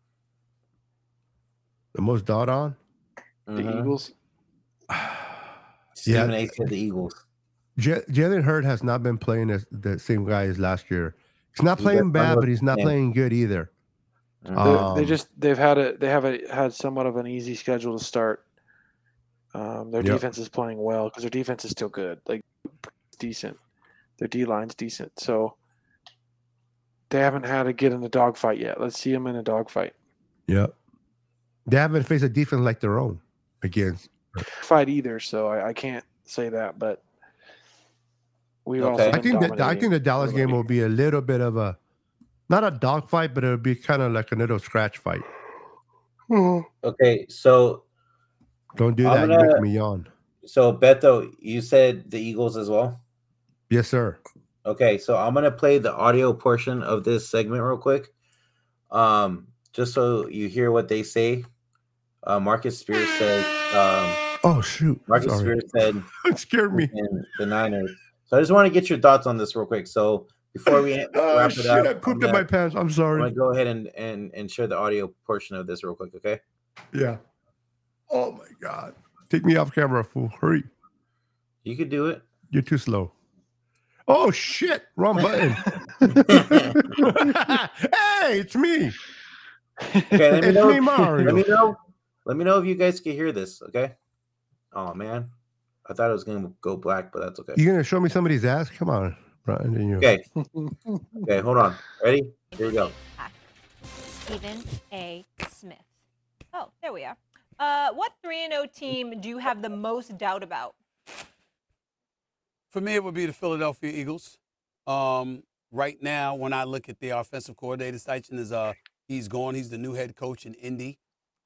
The most dot on. The Mhm. Eagles. Stephen Yeah. A said the Eagles. J- Jalen Hurts has not been playing as the same guy as last year. He's not playing got bad, but he's not with- playing good either. Mhm. They're- they Um, just they've had a they have a had somewhat of an easy schedule to start. Um, their Yep. defense is playing well because their defense is still good, like decent. Their D line's decent, so they haven't had to get in the dogfight yet. Let's see them in a dogfight. Yep. They haven't faced a defense like their own against. Fight either, so I, I can't say that. But we've also Okay. I think that I think the Dallas game will be a little bit of a not a dog fight, but it'll be kind of like a little scratch fight. Okay, so Don't do that. Gonna- make me yawn. so Beto, you said the Eagles as well. Yes, sir. Okay, so I'm gonna play the audio portion of this segment real quick, um, just so you hear what they say. Uh, Marcus Spears said. Um, Oh shoot! Marcus Sorry. Spears said It scared me. the Niners. So I just want to get your thoughts on this real quick. So before we wrap Oh it shit! up, I pooped in my pants. I'm sorry. I'm gonna go ahead and, and and share the audio portion of this real quick. Okay. Yeah. Oh my god! Take me off camera, fool! Hurry! You could do it. You're too slow. Oh shit! Wrong button. hey, it's me. Okay, let me It's know. me, Mario. Let me know. Let me know if you guys can hear this. Okay. Oh man, I thought it was gonna go black, but that's okay. You're gonna show me somebody's ass? Come on, Brian. You. Okay. Okay. Hold on. Ready? Here we go. Stephen A. Smith. Oh, there we are. Uh, what 3 0 team do you have the most doubt about? For me, it would be the Philadelphia Eagles. Um, right now, when I look at the offensive coordinator, Steichen is uh he's gone. He's the new head coach in Indy.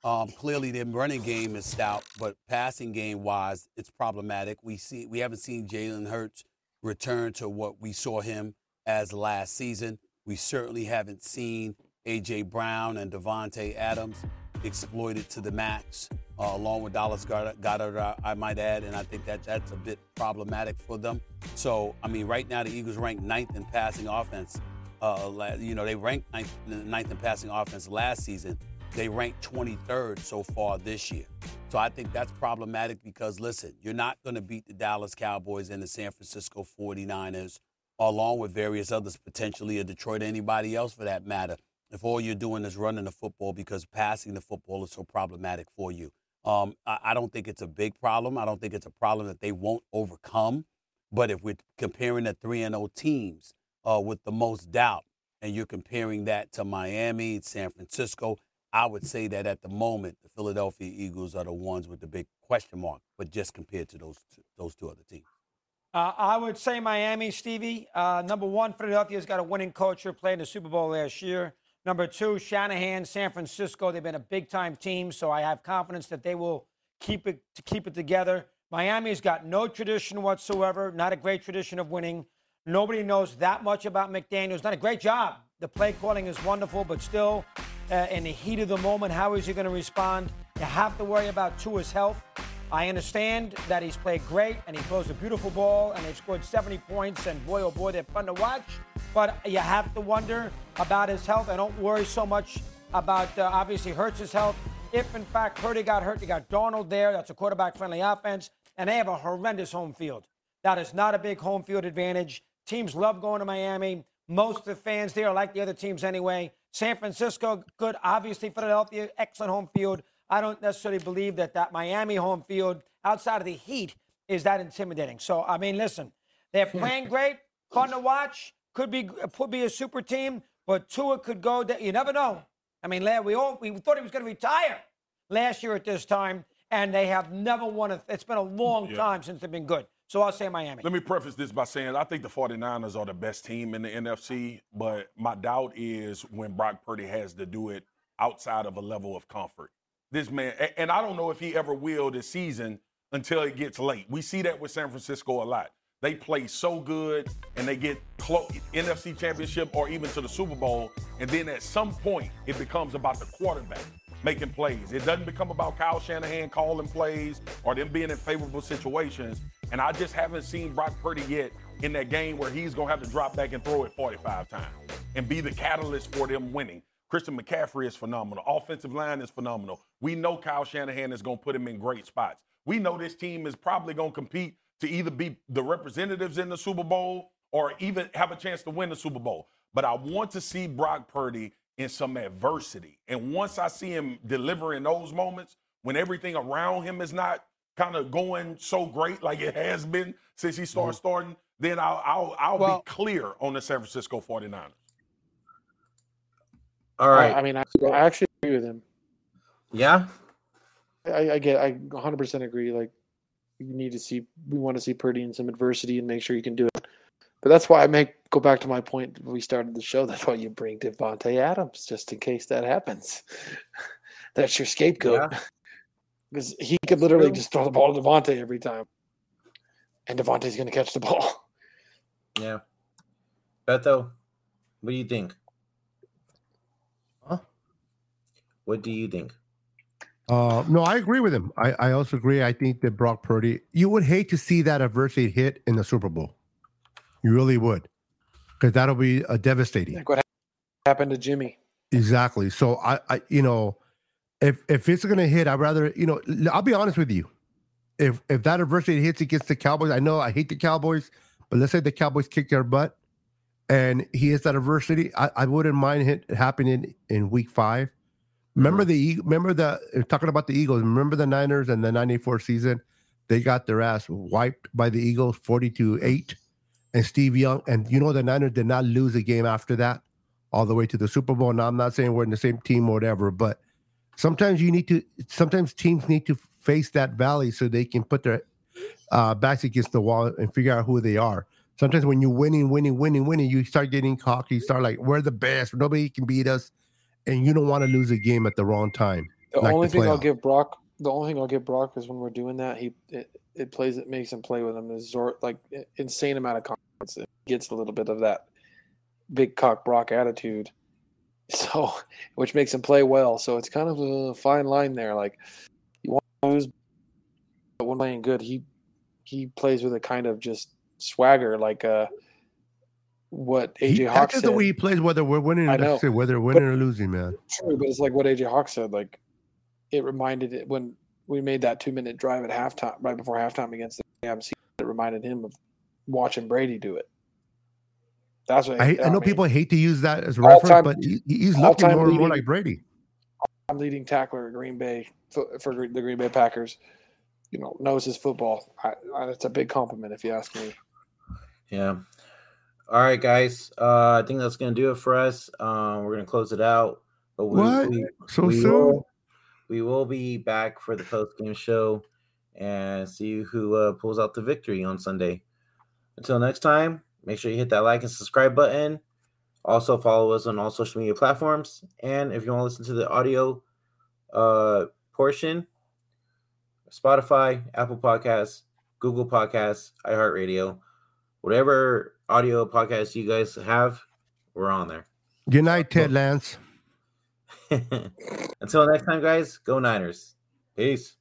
Um, clearly, their running game is stout, but passing game wise, it's problematic. We see we haven't seen Jalen Hurts return to what we saw him as last season. We certainly haven't seen AJ Brown and Devontae Adams exploited to the max, uh, along with Dallas Goedert, I might add, and I think that that's a bit problematic for them. So, I mean, right now the Eagles rank ninth in passing offense. Uh, you know, they ranked ninth, ninth in passing offense last season. They ranked 23rd so far this year. So I think that's problematic because, listen, you're not going to beat the Dallas Cowboys and the San Francisco 49ers, along with various others, potentially, or Detroit, or anybody else for that matter, if all you're doing is running the football because passing the football is so problematic for you. Um, I, I don't think it's a big problem. I don't think it's a problem that they won't overcome. But if we're comparing the 3 and 0 teams uh, with the most doubt, and you're comparing that to Miami, San Francisco, I would say that at the moment, the Philadelphia Eagles are the ones with the big question mark, but just compared to those two, those two other teams. Uh, I would say Miami, Stevie. Uh, number one, Philadelphia's got a winning culture, played in the Super Bowl last year. Number two, Shanahan, San Francisco. They've been a big time team, so I have confidence that they will keep it to keep it together. Miami's got no tradition whatsoever, not a great tradition of winning. Nobody knows that much about McDaniel's. Done a great job. The play calling is wonderful, but still, uh, in the heat of the moment, how is he going to respond? You have to worry about Tua's health. I understand that he's played great and he throws a beautiful ball and they've scored 70 points and boy oh boy they're fun to watch. But you have to wonder about his health. I don't worry so much about uh, obviously Hurts' health. If in fact Purdy got hurt, you got Darnold there. That's a quarterback-friendly offense, and they have a horrendous home field. That is not a big home field advantage. Teams love going to Miami. Most of the fans there are like the other teams anyway. San Francisco, good. Obviously, Philadelphia, excellent home field. I don't necessarily believe that that Miami home field, outside of the heat, is that intimidating. So, I mean, listen, they're playing great, fun to watch. Could be could be a super team, but Tua could go. da- You never know. I mean, we all we thought he was going to retire last year at this time, and they have never won. A, it's been a long Yeah. time since they've been good. So I'll say Miami. Let me preface this by saying I think the 49ers are the best team in the NFC, but my doubt is when Brock Purdy has to do it outside of a level of comfort. This man, and I don't know if he ever will this season until it gets late. We see that with San Francisco a lot. they play so good and they get close NFC championship or even to the Super Bowl. And then at some point, it becomes about the quarterback making plays. It doesn't become about Kyle Shanahan calling plays or them being in favorable situations. And I just haven't seen Brock Purdy yet in that game where he's going to have to drop back and throw it 45 times and be the catalyst for them winning. Christian McCaffrey is phenomenal. Offensive line is phenomenal. We know Kyle Shanahan is going to put him in great spots. We know this team is probably going to compete to either be the representatives in the Super Bowl or even have a chance to win the Super Bowl. But I want to see Brock Purdy in some adversity. And once I see him deliver in those moments, when everything around him is not kind of going so great like it has been since he started mm-hmm. starting, then I'll I'll, I'll well, be clear on the San Francisco 49ers. All right. I, I mean, I, I, actually agree with him. Yeah. I, I get. I 100% agree. Like, you need to see. We want to see Purdy in some adversity and make sure you can do it. But that's why I make go back to my point. We started the show. That's why you bring Davante Adams just in case that happens. that's your scapegoat. Because he could literally just throw the ball to Davante every time, and Davante's going to catch the ball. Yeah. Beto, what do you think? Huh? What do you think? Uh, no, I agree with him. I, I also agree. I think that Brock Purdy, you would hate to see that adversity hit in the Super Bowl. You really would, because that'll be a devastating. Like what happened to Jimmy? Exactly. So I, I, you know, if if it's gonna hit, I'd rather, you know, I'll be honest with you. If if that adversity hits against the Cowboys, I know I hate the Cowboys, but let's say the Cowboys kick their butt, and he hits that adversity, I, I wouldn't mind it happening in Week Five. Remember mm-hmm. the remember the talking about the Eagles. Remember the Niners and the '94 season, they got their ass wiped by the Eagles, forty to eight and Steve Young. And you know, the Niners did not lose a game after that, all the way to the Super Bowl. Now, I'm not saying we're in the same team or whatever, but sometimes you need to, sometimes teams need to face that valley so they can put their uh, backs against the wall and figure out who they are. Sometimes when you're winning, winning, winning, winning, you start getting cocky. You start like, we're the best. Nobody can beat us. And you don't want to lose a game at the wrong time. The like only the thing I'll give Brock, the only thing I'll give Brock is when we're doing that, he it, it plays it makes him play with him is like insane amount of confidence. It gets a little bit of that big cock Brock attitude, so which makes him play well. So it's kind of a fine line there. Like you want to lose, but when playing good, he he plays with a kind of just swagger, like uh what AJ he, Hawk said. the way he plays, whether we're winning, or know, whether winning but, or losing, man. True, but it's like what AJ Hawk said. Like it reminded it when we made that two minute drive at halftime, right before halftime against the Rams. It reminded him of watching Brady do it. That's what I, I, I know. Mean, people hate to use that as a reference, time, but he, he's looking more, leading, more like Brady. I'm leading tackler at Green Bay for, for, the Green Bay Packers. You know, knows his football. I, it's a big compliment if you ask me. Yeah. All right, guys. Uh, I think that's gonna do it for us. Um, we're gonna close it out. But we, what? We, so we soon? Will, we will be back for the post game show and see who uh, pulls out the victory on Sunday. Until next time, make sure you hit that like and subscribe button. Also, follow us on all social media platforms. And if you want to listen to the audio uh, portion, Spotify, Apple Podcasts, Google Podcasts, iHeartRadio, whatever audio podcast you guys have, we're on there. Good night, Ted Lance. Until next time, guys, go Niners. Peace.